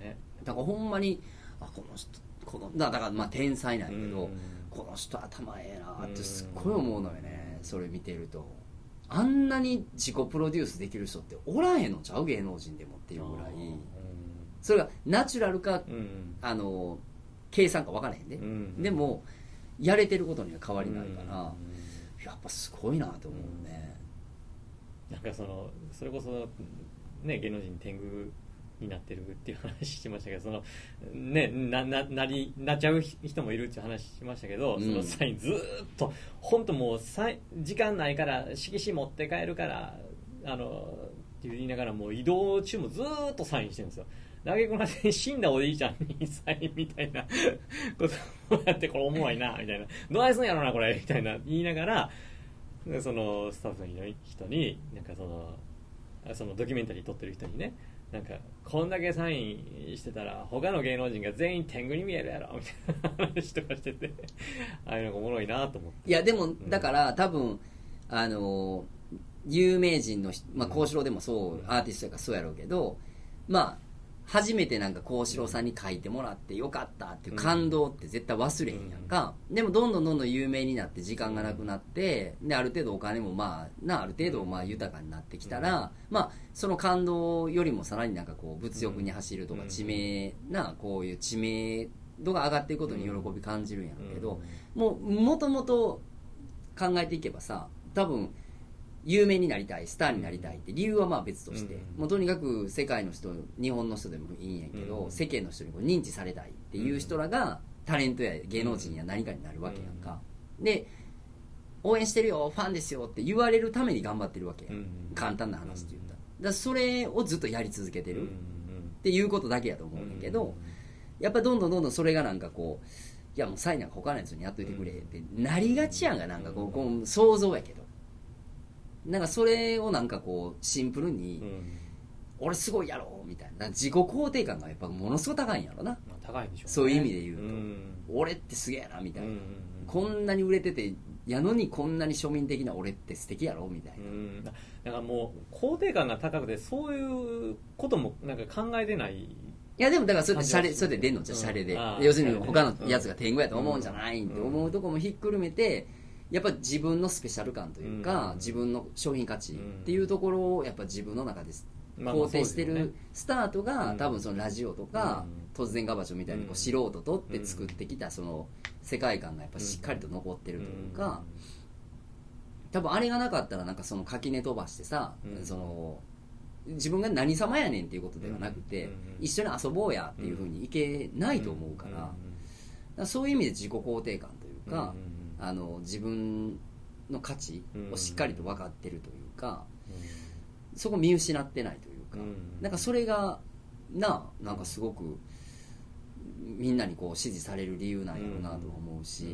ね。だからほんまにあこの人このだだからまあ天才なんやけど、うん。この人頭ええなってすっごい思うのよねそれ見てると。あんなに自己プロデュースできる人っておらんへんのちゃう？芸能人でもっていうぐらい。それがナチュラルかあの計算か分からへんね、うんでもやれてることには変わりないから、うんやっぱすごいなと思うね、なんかそのそれこそね芸能人天狗になってるっていう話しましたけどそのねなななりなっちゃう人もいるっていう話しましたけど、うん。そのサインずーっと本当もう時間ないから色紙持って帰るからあのって言いながらもう移動中もずーっとサインしてるんですよ投げこなし死んだおじいちゃんにサインみたいな ことをやってこれおもろいなみたいな。どないすんやろなこれみたいな言いながらでそのスタッフの人になんかそのあそのドキュメンタリー撮ってる人にねなんかこんだけサインしてたら他の芸能人が全員天狗に見えるやろみたいな話とかしててああいうのがおもろいなと思って。いやでもだから多分あの有名人の人まあうん。幸四郎でもそうアーティストやからそうやろうけどまあ初めてなんか幸四郎さんに書いてもらってよかったっていう感動って絶対忘れへんやんか、でもどんどんどんどん有名になって時間がなくなってである程度お金もまあなある程度まあ豊かになってきたら、まあその感動よりもさらになんかこう物欲に走るとかうん知名なこういう知名度が上がっていくことに喜び感じるんやろうけど、もうもともと考えていけばさ多分有名になりたいスターになりたいって理由はまあ別として、うん。もうとにかく世界の人日本の人でもいいんやけど、うん。世間の人にこう認知されたいっていう人らがタレントや芸能人や何かになるわけやんか、で応援してるよファンですよって言われるために頑張ってるわけや、うん簡単な話って言ったら。だそれをずっとやり続けてる、っうんていうことだけやと思うんだけど、やっぱどんどんどんどんそれがなんかこういやもうサインなんか他のやつにやっといてくれってなりがちやんがなんかこうこう想像やけどなんかそれをなんかこうシンプルうにんうん。俺すごいやろみたいな。自己肯定感がやっぱものすごい高いんやろな。まあ高いんでしょうね。そういう意味で言うと。ん。俺ってすげえなみたいな、うんうんこんなに売れててやのにこんなに庶民的な俺って素敵やろみたいな、うん。だだからもう肯定感が高くてそういうこともなんか考えてない。いやでもだからそれでシャレそれで出んのじゃうんシャレで、あー要するに他のやつが天狗やと思うんじゃないって思うとこもひっくるめてやっぱ自分のスペシャル感というか、うん。自分の商品価値っていうところをやっぱ自分の中で肯定してるスタートが、うん多分そのラジオとか、突然ガバチョみたいにこう素人とって作ってきたその世界観がやっぱしっかりと残ってるというか、多分あれがなかったらなんかその垣根飛ばしてさ、うん。その自分が何様やねんっていうことではなくて、うん。一緒に遊ぼうやっていうふうにいけないと思うからそういう意味で自己肯定感というか、あの自分の価値をしっかりと分かってるというか、そこ見失ってないというか、うん。なんかそれがななんかすごくみんなにこう支持される理由なんやろうなと思うし、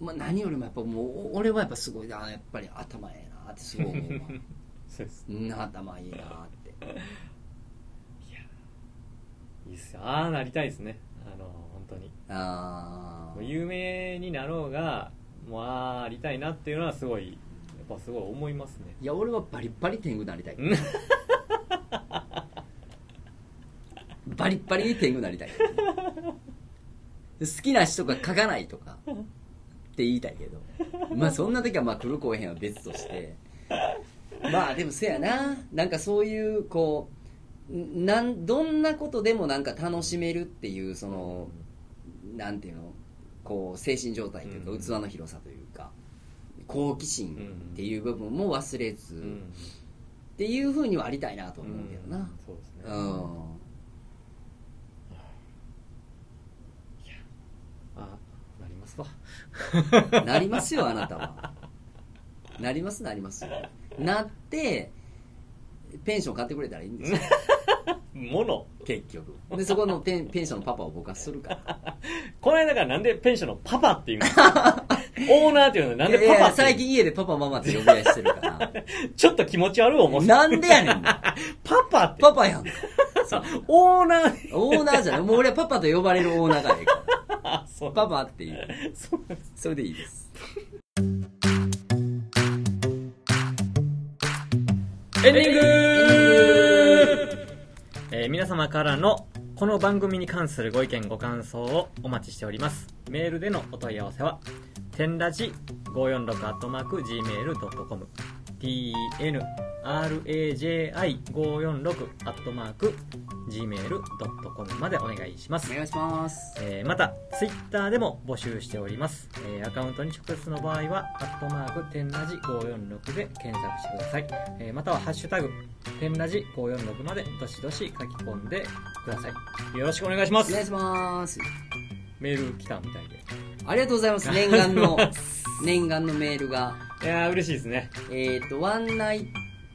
まあ、何よりもやっぱもう俺はやっぱすごいなやっぱり頭ええなってすごい思うわ。頭いいなって。いいっすよ。ああなりたいですね。あの本当に。あもう有名になろうがもうああありたいなっていうのはすごいやっぱすごい思いますね。いや俺はバリッバリ天狗になりたい。う んバリッバリに天狗になりたい。好きな人が書かないとかって言いたいけど。まあそんな時はまあ来る来へんは別として。まあでもせやな。なんかそういうこうなんどんなことでもなんか楽しめるっていうそのなんていうのこう精神状態というかうん。器の広さというか好奇心っていう部分も忘れず、うん。っていうふうにはありたいなと思うけどな。そうですね。うん、あなりますわ。なりますよあなたは。なりますなりますなってペンション買ってくれたらいいんですよ もの結局でそこのペンペンションのパパを僕はするから。この間からなんでペンションのパパって言うんですかオーナーっていうのはなんでいやいやパパって言う最近家でパパママって呼び合いしてるから。ちょっと気持ち悪い思うなんでやねん。パパって。パパやん。オーナー。オーナーじゃない。もう俺はパパと呼ばれるオーナーがええから。パパっていう。それでいいです。エンディングえー皆様からのこの番組に関するご意見ご感想をお待ちしております。メールでのお問い合わせは点立ち 546‐gmail.com 天ラジ 546-gmail.com tnraji546-gmail.com までお願いしますお願いしますえーまた、ツイッターでも募集しております。えーアカウントに直接の場合は、アットマーク、天ラジ546で検索してください。えーまたは、ハッシュタグ、天ラジ546まで、どしどし書き込んでください。よろしくお願いします。お願いしますメール来たみたいで。ありがとうございます念願の 念願のメールがいやー、嬉しいですね。えっ、とワンナイ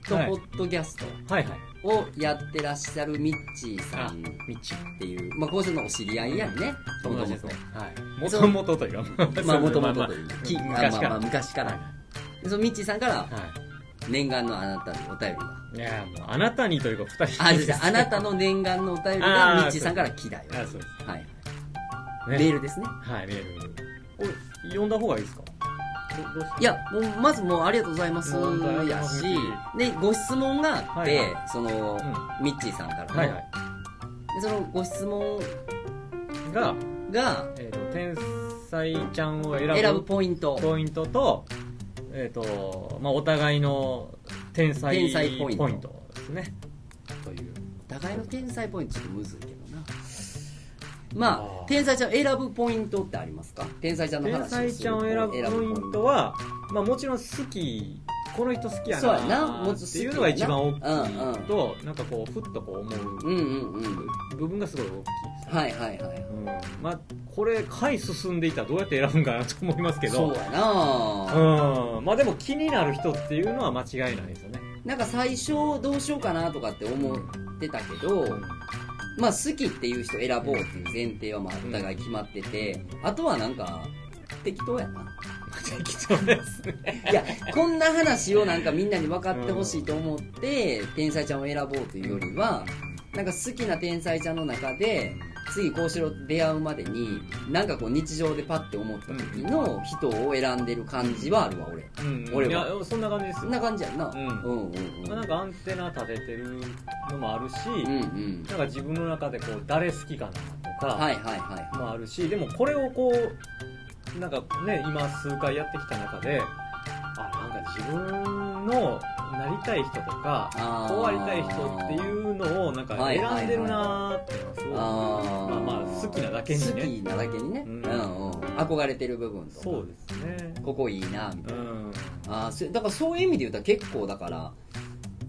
トポッドキャストはいはい。をやってらっしゃるミッチーさんっみっち。ていうまあこうのお知り合いやんね。もと。もと。もともとというか、まあもともとまというきあ 昔から。まあまあ昔から。そのミッチーさんからは念願のあなたのお便りが。い。いやーもう、あなたにというか、二人あじゃああなたの念願のお便りが ミッチーさんから来たよ。あ、そうです。はい。ね。メールですね。はい、メール。これ、読んだ方がいいですか？いやもうまずもうありがとうございますやしでご質問があって、はいはい。その、うミッチーさんからの、はいはい。でそのご質問が、がえっ、と、天才ちゃんを選ぶ選ぶポイント。ポイントと、えっ、と、まあ、お互いの天才ポイント。ですね。という。お互いの天才ポイントちょっとむずいけど。なまあ天才ちゃん選ぶポイントってありますか？天才ちゃんの話天才ちゃんを選ぶポイントは、まあ、もちろん好き、この人好きやなな。っていうのが一番大きいうんうんと、なんかこう、ふっとこう思う。うんうんうん。部分がすごい大きい。ですね。はいはいはい。うん。まあ、これ回進んでいったらどうやって選ぶんかなと思いますけど。そうやな。うん。まあでも気になる人っていうのは間違いないですよね。なんか最初どうしようかなとかって思ってたけど、まあ好きっていう人選ぼうっていう前提はまあお互い決まってて、あとはなんか適当やな。適当ですね。いやこんな話をなんかみんなに分かってほしいと思って天才ちゃんを選ぼうというよりはなんか好きな天才ちゃんの中で次こうしろって出会うまでになんかこう日常でパッて思った時の人を選んでる感じはあるわ俺。うん俺はいやそんな感じですよ。そんな感じやんな、うん。うんうんうん。まあ、なんかアンテナ立ててるのもあるし、うんうん。なんか自分の中でこう誰好きかなとかはいはいはい。もあるし、でもこれをこうなんかね今数回やってきた中であなんか自分のなりたい人とかこうありたい人っていうのをなんか選んでるなーっていうのはすごい、あー。まあまあ好きなだけにね。好きなだけにね、ううんんうん、憧れてる部分とか。そうですね。ここいいなみたいな、うん。あだからそういう意味で言うと結構だから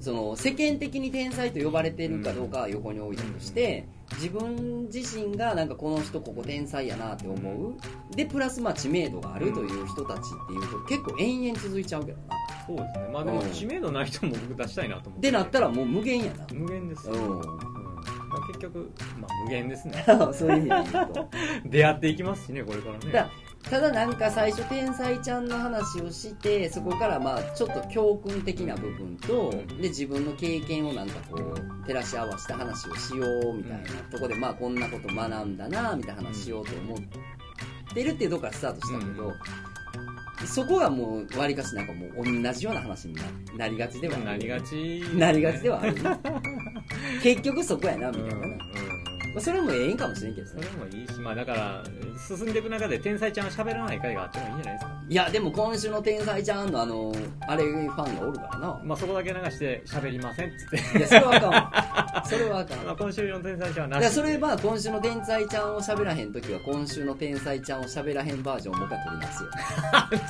その世間的に天才と呼ばれてるかどうかは横に置いたとして、自分自身がなんかこの人ここ天才やなって思う。でプラスまあ知名度があるという人たちっていうと結構延々続いちゃうけどな。そうですね。まあでもうん。知名度ない人も僕出したいなと思ってでなったらもう無限やな。無限ですよ、ううん。まあ、結局、まあ、無限ですね。ん そういう意味で言うと。出会っていきますしねこれからね。だただなんか最初天才ちゃんの話をしてそこからまあちょっと教訓的な部分とで自分の経験をなんかこう照らし合わせた話をしようみたいなとこでまあこんなこと学んだなみたいな話しようと思ってるっていうとこからスタートしたけど、そこがもうわりかしなんかもう同じような話にななりがちではなりがち。なりがちではある結局そこやなみたいな、まあ、それもええんかもしれんけどねそれもいいしまあだから進んでいく中で天才ちゃんは喋らない回があってもいいんじゃないですか。いや、でも今週の天才ちゃんのあの、あれファンがおるからな。まあそこだけ流して喋りませんっつって。いや、それはあかんわ。それはあかんまあ今週の天才ちゃんはなしいや、それは今週の天才ちゃんを喋らへんときは、今週の天才ちゃんを喋らへんバージョンをもう一回撮りますよ。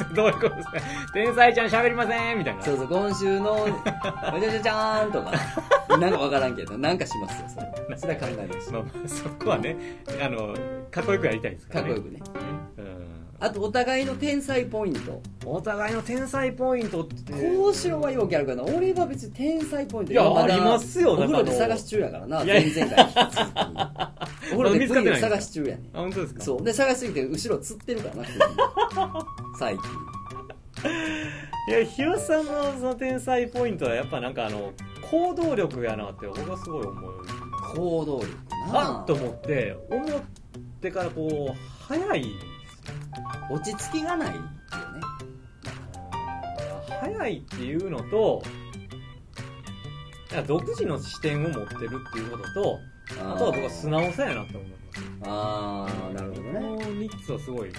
どういうことですか？天才ちゃん喋りませんみたいな。そうそう、今週の、おじゃじゃじゃーんとか、なんかわからんけど、なんかしますよ、それ。それは考えましまあまあ そこはねあのかっこよくやりたいですかねからっこよくね。うんあと、お互いの天才ポイント。お互いの天才ポイントって交渉はよくあるからな。俺は別に天才ポイントいやありますよお風呂で探し中やからな。前々回に引き続き。お風呂で見つかって V をないんですか探し中やねん。あ本当ですか？そう。で、探しすぎて後ろつってるからな、最近。いやヒロさんのその天才ポイントはやっぱなんかあの行動力やなって僕はすごい思う行動力あなっと思って思ってからこう早い落ち着きがないよね。早いっていうのと独自の視点を持ってるっていうこととあとは僕は素直さやなって思いますあー、なるほどこね。の3つはすごい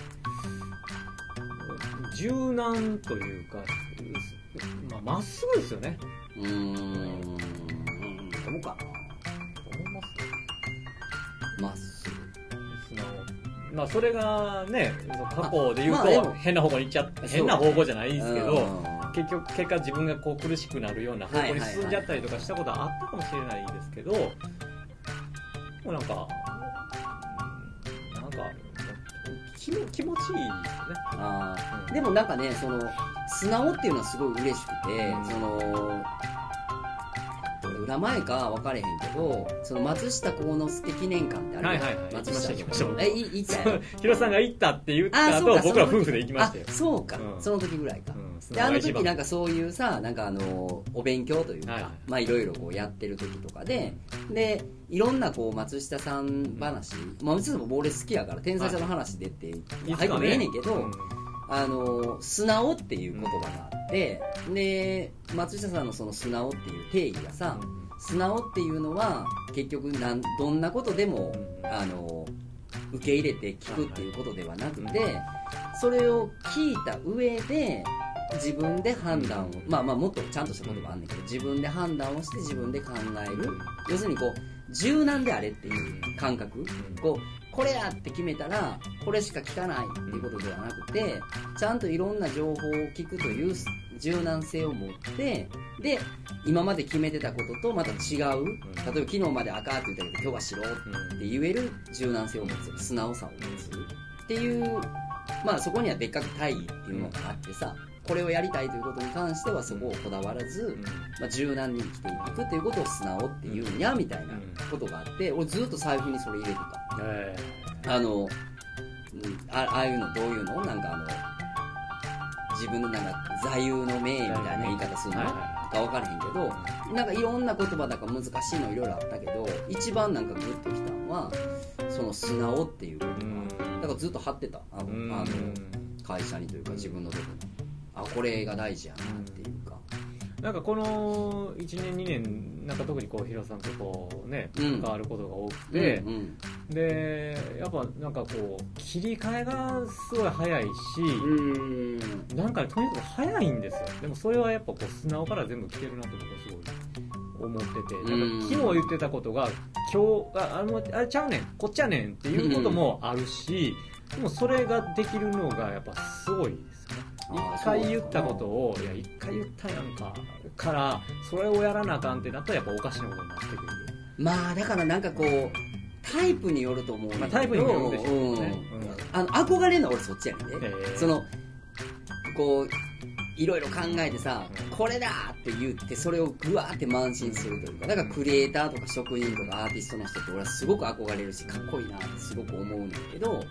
柔軟というかまあまっすぐですよねうーん。どうか思まあそれがね過去で言うと、変な方向に行っちゃって変な方向じゃないですけど、うん。結局結果自分がこう苦しくなるような方向に進んじゃったりとかしたことはあったかもしれないですけど、もうなんかうんなんか気持ちいいですよね。あうん。ーでもなんかね、その、素直っていうのはすごい嬉しくて、うん。その、名前か分かれへんけど、その松下幸之助記念館ってあるはいはいはい。松下行きました行きましたえ、いいったヒロさんが行ったって言った後あそうか僕ら夫婦で行きましたよ。あ、そうか、うん。その時ぐらいか。うん。で、あの時なんかそういうさ、なんかあの、お勉強というか、はいはい。まあいろいろこうやってる時とかで、で、いろんなこう松下さん話、まあ松下さんも俺好きやから、天才さんの話でって、入ってもええねんけど、うんあの素直っていう言葉があって、で松下さんのその素直っていう定義がさ、素直っていうのは結局なんどんなことでも、うんあの受け入れて聞くっていうことではなくて、はいそれを聞いた上で自分で判断を、まあまあもっとちゃんとしたことがあんねんけど自分で判断をして自分で考える。要するにこう柔軟であれっていう感覚、こうこれやって決めたらこれしか聞かないっていうことではなくてちゃんといろんな情報を聞くという柔軟性を持ってで今まで決めてたこととまた違う例えば昨日まで赤って言ったけど今日は白って言える柔軟性を持つ素直さを持つっていうまあそこには別格大義っていうのがあってさこれをやりたいということに関してはそこをこだわらず、まあ、柔軟に生きていくっていうことを素直っていうんやみたいなことがあって俺ずっと財布にそれ入れてた。えあの、うんあああいうのどういうの？なんかあの自分のなんか座右の銘みたいな言い方するの、はいはか分からへんけどなんかいろんな言葉だから難しいのいろいろあったけど一番なんかグッときたのはその素直っていう言葉うん。だからずっと貼ってた。あのうん。あの会社にというか自分のとこに。あこれが大事やなっていう。かなんかこの1年2年なんか特にこうヒロさんとこうねうん。関わることが多くて、うんうん。でやっぱなんかこう切り替えがすごい早いし、ん。なんかねとにかく早いんですよ。でもそれはやっぱこう素直から全部来てるなと僕はすごい思っててなんか昨日言ってたことが今日ああのあれちゃうねんこっちやねんっていうこともあるし、でもそれができるのがやっぱすごい一回言ったことをいや一回言ったやんか。からそれをやらなあかんってなったらやっぱおかしなことになってくるまあだからなんかこうタイプによると思うまあタイプにもよるでしょうね。うん。うん。あの憧れるのは俺そっちやねんで、え。ーそのこういろいろ考えてさ、うん。これだって言ってそれをぐわーって慢心するというかだからクリエイターとか職人とかアーティストの人って俺はすごく憧れるしかっこいいなってすごく思うねんけど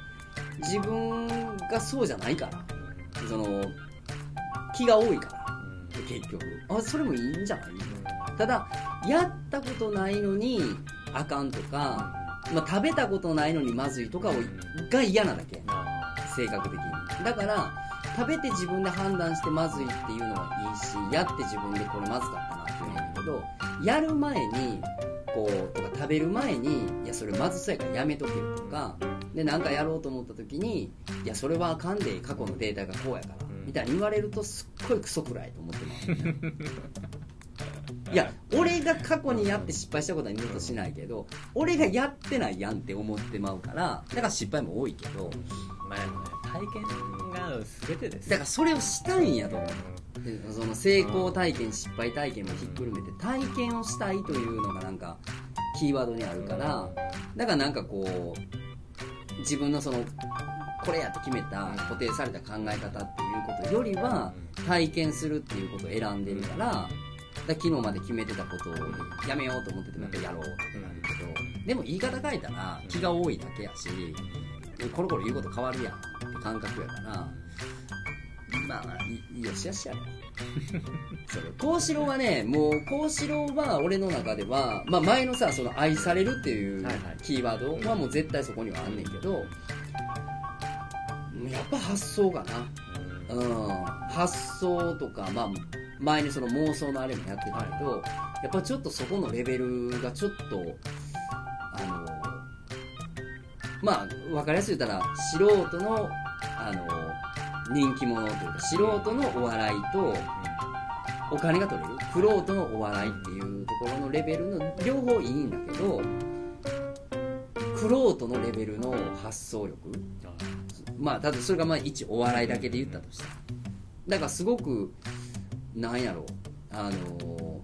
自分がそうじゃないからその気が多いから結局。あそれもいいんじゃない？ただやったことないのにあかんとか、まあ、食べたことないのにまずいとかをが嫌なだけ。性格的に。だから食べて自分で判断してまずいっていうのはいいしやって自分でこれまずかったなって言うんだけどやる前にこうとか食べる前にいやそれまずそうやからやめとけよとかでなんかやろうと思った時にいやそれはあかんで過去のデータがこうやから、うん。みたいに言われるとすっごいクソくらいと思ってます。いや俺が過去にやって失敗したことは二度としないけど俺がやってないやんって思ってまうからだから失敗も多いけど。まあ体験が全てです。だからそれをしたいんやと思う。でその成功体験失敗体験もひっくるめて体験をしたいというのがなん。かキーワードにあるからだからなん。かこう自分のそのこれやと決めた固定された考え方っていうことよりは体験するっていうことを選ん。でるからだ昨日まで決めてたことをやめようと思っててもやっぱやろうってなるけどでも言い方変えたら気が多いだけやしコロコロ言うこと変わるやん。って感覚やからまあよしよしやろ それ幸四郎はねもう幸四郎は俺の中では、まあ、前のさその愛されるっていうはいはい。キーワードはもう絶対そこにはあんねんけどやっぱ発想かな。うん、発想とか、まあ、前にその妄想のあれもやってたけど、やっぱちょっとそこのレベルがちょっとあのまあ分かりやすく言ったら素人のあの人気者というか素人のお笑いとお金が取れるフロートのお笑いっていうところのレベルの両方いいんだけどフロートのレベルの発想力まあ、ただそれがまあ一お笑いだけで言ったとしたらだからすごくなんやろうあの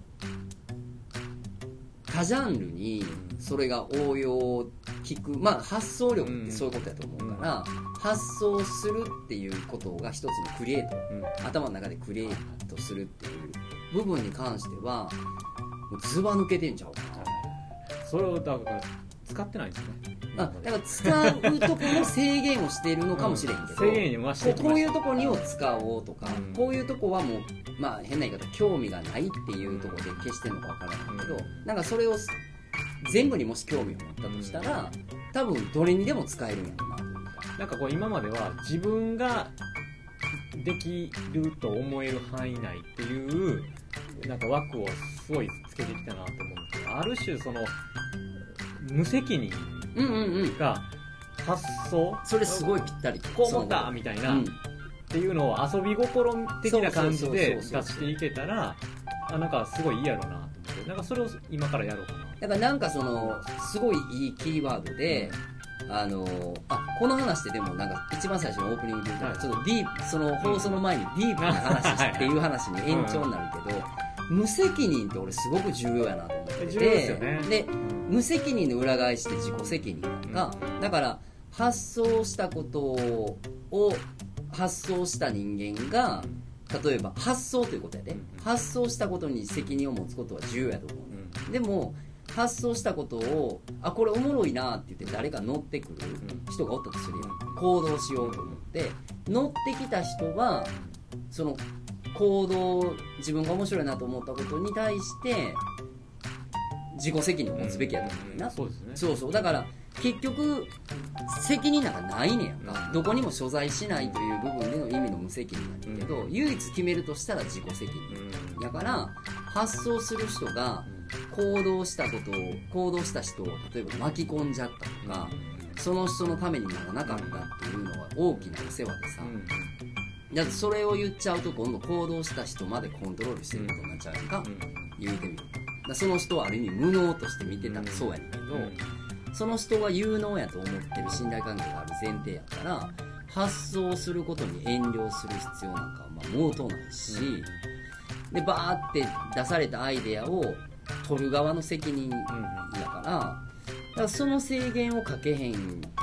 多ジャンルにそれが応用聞く。まあ発想力ってそういうことやと思うから、発想するっていうことが一つのクリエイト。頭の中でクリエイトするっていう部分に関してはもうずば抜けてんちゃうかな。それをだから使ってないんですね。あだから使うとこの制限をしているのかもしれんけど、制限に増してこういうとこにを使おうとか、うん。こういうとこはもう、まあ、変な言い方興味がないっていうところで消してるのかわからないけど、なんかそれを全部にもし興味を持ったとしたら、多分どれにでも使えるんやろうななんかこう今までは自分ができると思える範囲内っていうなんか枠をすごいつけてきたなと思うんですけどある種その無責任が発想それすごいぴったり。こう思ったみたいな、うん。っていうのを遊び心的な感じで出していけたらあなんかすごいいいやろうなと思ってなんかそれを今からやろうかなだからなんかそのすごいいいキーワードで、あのあこの話ってでもなんか一番最初のオープニングで言うと、はい。ちょっとディープその放送の前にディープな話っていう話に延長になるけど、無責任って俺すごく重要やなと思ってて。ですよね。で無責任の裏返しって自己責任なんか、だから発想したことを発想した人間が例えば発想ということやで、うん。発想したことに責任を持つことは重要やと思う、でも発想したことをあこれおもろいなって言って誰か乗ってくる人がおったとするやん。行動しようと思って。乗ってきた人はその行動自分が面白いなと思ったことに対して自己責任を持つべきやと思うねんな、そうですね。そうそう。だから結局責任なんかないねんやんか、うん。どこにも所在しないという部分での意味の無責任なんだけど、唯一決めるとしたら自己責任。だから発想する人が行動したことを行動した人を例えば巻き込んじゃったとか、その人のためにならなかったっていうのは大きなお世話でさ、だってそれを言っちゃうと今度行動した人までコントロールしてることになっちゃうやん。か、言うてみる。とだその人はある意味無能として見てたらそうやねんけど、その人は有能やと思ってる信頼関係がある前提やったら発想することに遠慮する必要なんかはまあ毛頭ないし、でバーって出されたアイデアを取る側の責任だからだからその制限をかけへんっ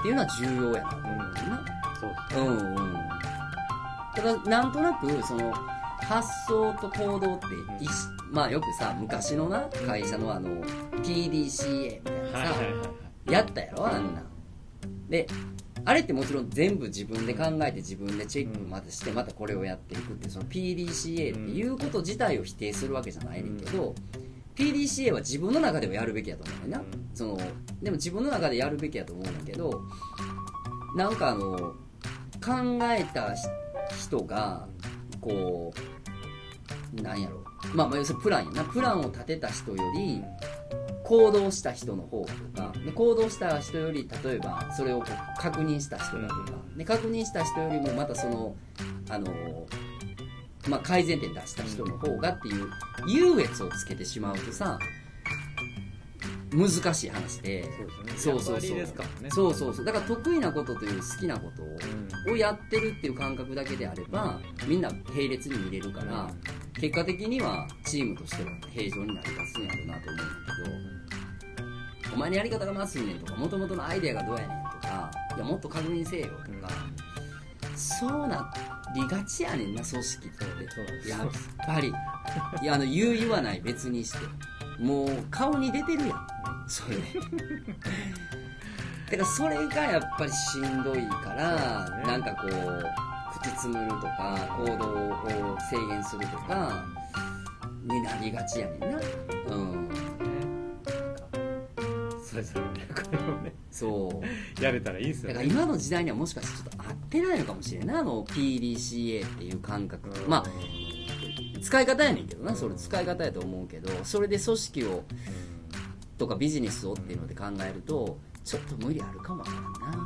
ていうのは重要やなと思うよな。そううんうん。だからなんとなくその発想と行動って一しまあよくさ昔のな会社のあの PDCA みたいなさ、はいはいはいやったやろあんな。んであれってもちろん全部自分で考えて自分でチェックまたしてまたこれをやっていくってその PDCA っていうこと自体を否定するわけじゃないねんけど、PDCA は自分の中ではやるべきやと思うな、うんそのでも自分の中でやるべきやと思うんだけどなんかあの考えた人がこうなんやろ。まあま要するにプランやな。プランを立てた人より行動した人の方とかで行動した人より例えばそれをこう確認した人だとかで確認した人よりもまたそのあのまあ、改善点出した人の方がっていう優越をつけてしまうとさ難しい話で。そうそうそうそう。そうそうそう。だから得意なことという好きなことをやってるっていう感覚だけであればみんな並列に見れるから結果的にはチームとしては平常になり立つんやろうなと思うんだけど。お前のやり方がまずいねんとかもともとのアイデアがどうやねんとかいやもっと確認せえよとかそうなりがちやねんな組織ってやっぱり。いやあの言う言わない別にして。もう顔に出てるやん。それ。てかそれがやっぱりしんどいから、ね。なんかこう口つむるとか行動を制限するとかになりがちやねんなそれぞれね。これをね。そう。やれたらいいですよね。だから今の時代にはもしかしてちょっと合ってないのかもしれんな。いあの PDCA っていう感覚まあ使い方やねんけどな。それ使い方やと思うけど。それで組織をとかビジネスをっていうので考えるとちょっと無理あるかもわからん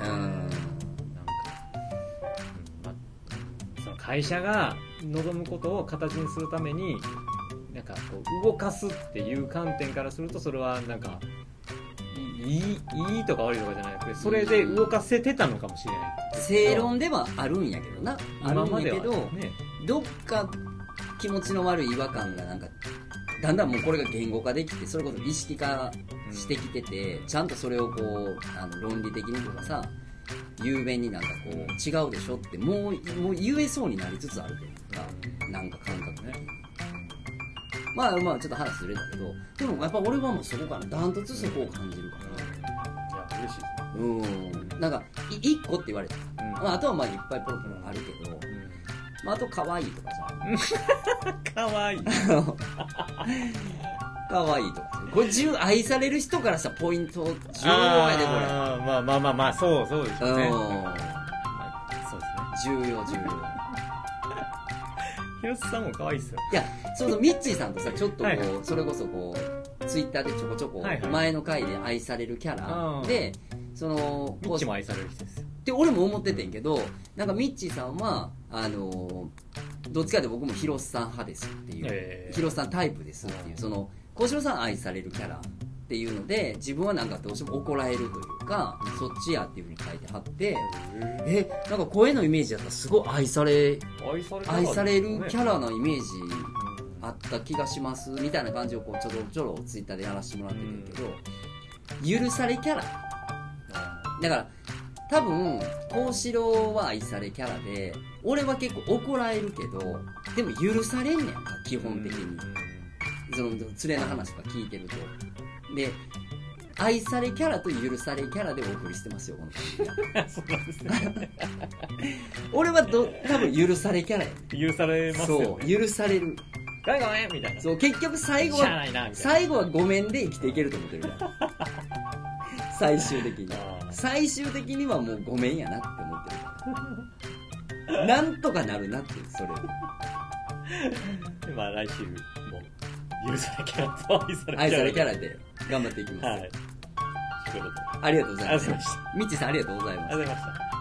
な。なんか、うん。まあ、その会社が望むことを形にするためになんかこう動かすっていう観点からするとそれはなんかいいいいとか悪いとかじゃなくてそれで動かせてたのかもしれない。正論ではあるんやけどな。あるんやけどねどっか気持ちの悪い違和感がなんかだんだんもうこれが言語化できてそれこそ意識化してきてて、ちゃんとそれをこうあの論理的にとかさ雄弁になんかこう違うでしょってもうもう言えそうになりつつあるというかなんか感覚ねまあまあちょっと話ずれたけどでもやっぱ俺はもうそこかなダントツそこを感じるかいや嬉しいです。ねらうん。なんかい一個って言われた、うん。まあ、あとはまあいっぱいポロポロあるけど、まあ、あと可愛いとかさ。かわい。い 可愛いとか。さこれ10愛される人からしたらポイント重要やでこれ。まあまあまあまあそうそうでしょうね、うん。まあ、そうですね。重要重要広瀬さんも可愛いっすよ。いやそうそうミッチーさんとさちょっとこう、はいそれこそこうツイッターでちょこちょこはいはい前の回で愛されるキャラ。うん。でそのミッチも愛される人ですよ。って俺も思っててんけどなんかミッチーさんはあのどっちかというと僕も広瀬さん派ですっていう、えー。広瀬さんタイプですっていう。その小城さん愛されるキャラっていうので自分はなんかどうしても怒られるというかそっちやっていうふうに書いてはってえなんか声のイメージだったらすごい愛され愛されるキャララのイメージあった気がしますみたいな感じをこうちょろちょろツイッターでやらせてもらってるけど、許されキャラ。だから多分幸四郎は愛されキャラで俺は結構怒られるけどでも許されんねんか基本的に。その連れの話とか聞いてるとで愛されキャラと許されキャラでお送りしてますよこの そうなんですね。俺はど多分許されキャラや。許されますそよね。う許される。ごめんごめんみたいな。そう結局最後は最後はごめんで生きていけると思ってるから。最終的に。最終的にはもうごめんやなって思ってるから。なんとかなるなってそれでまあ来週。も許されキャラと愛され愛されキャララで頑張っていきます、はい。ありがとうございました。ミッチーさんありがとうございます。ありがとうございました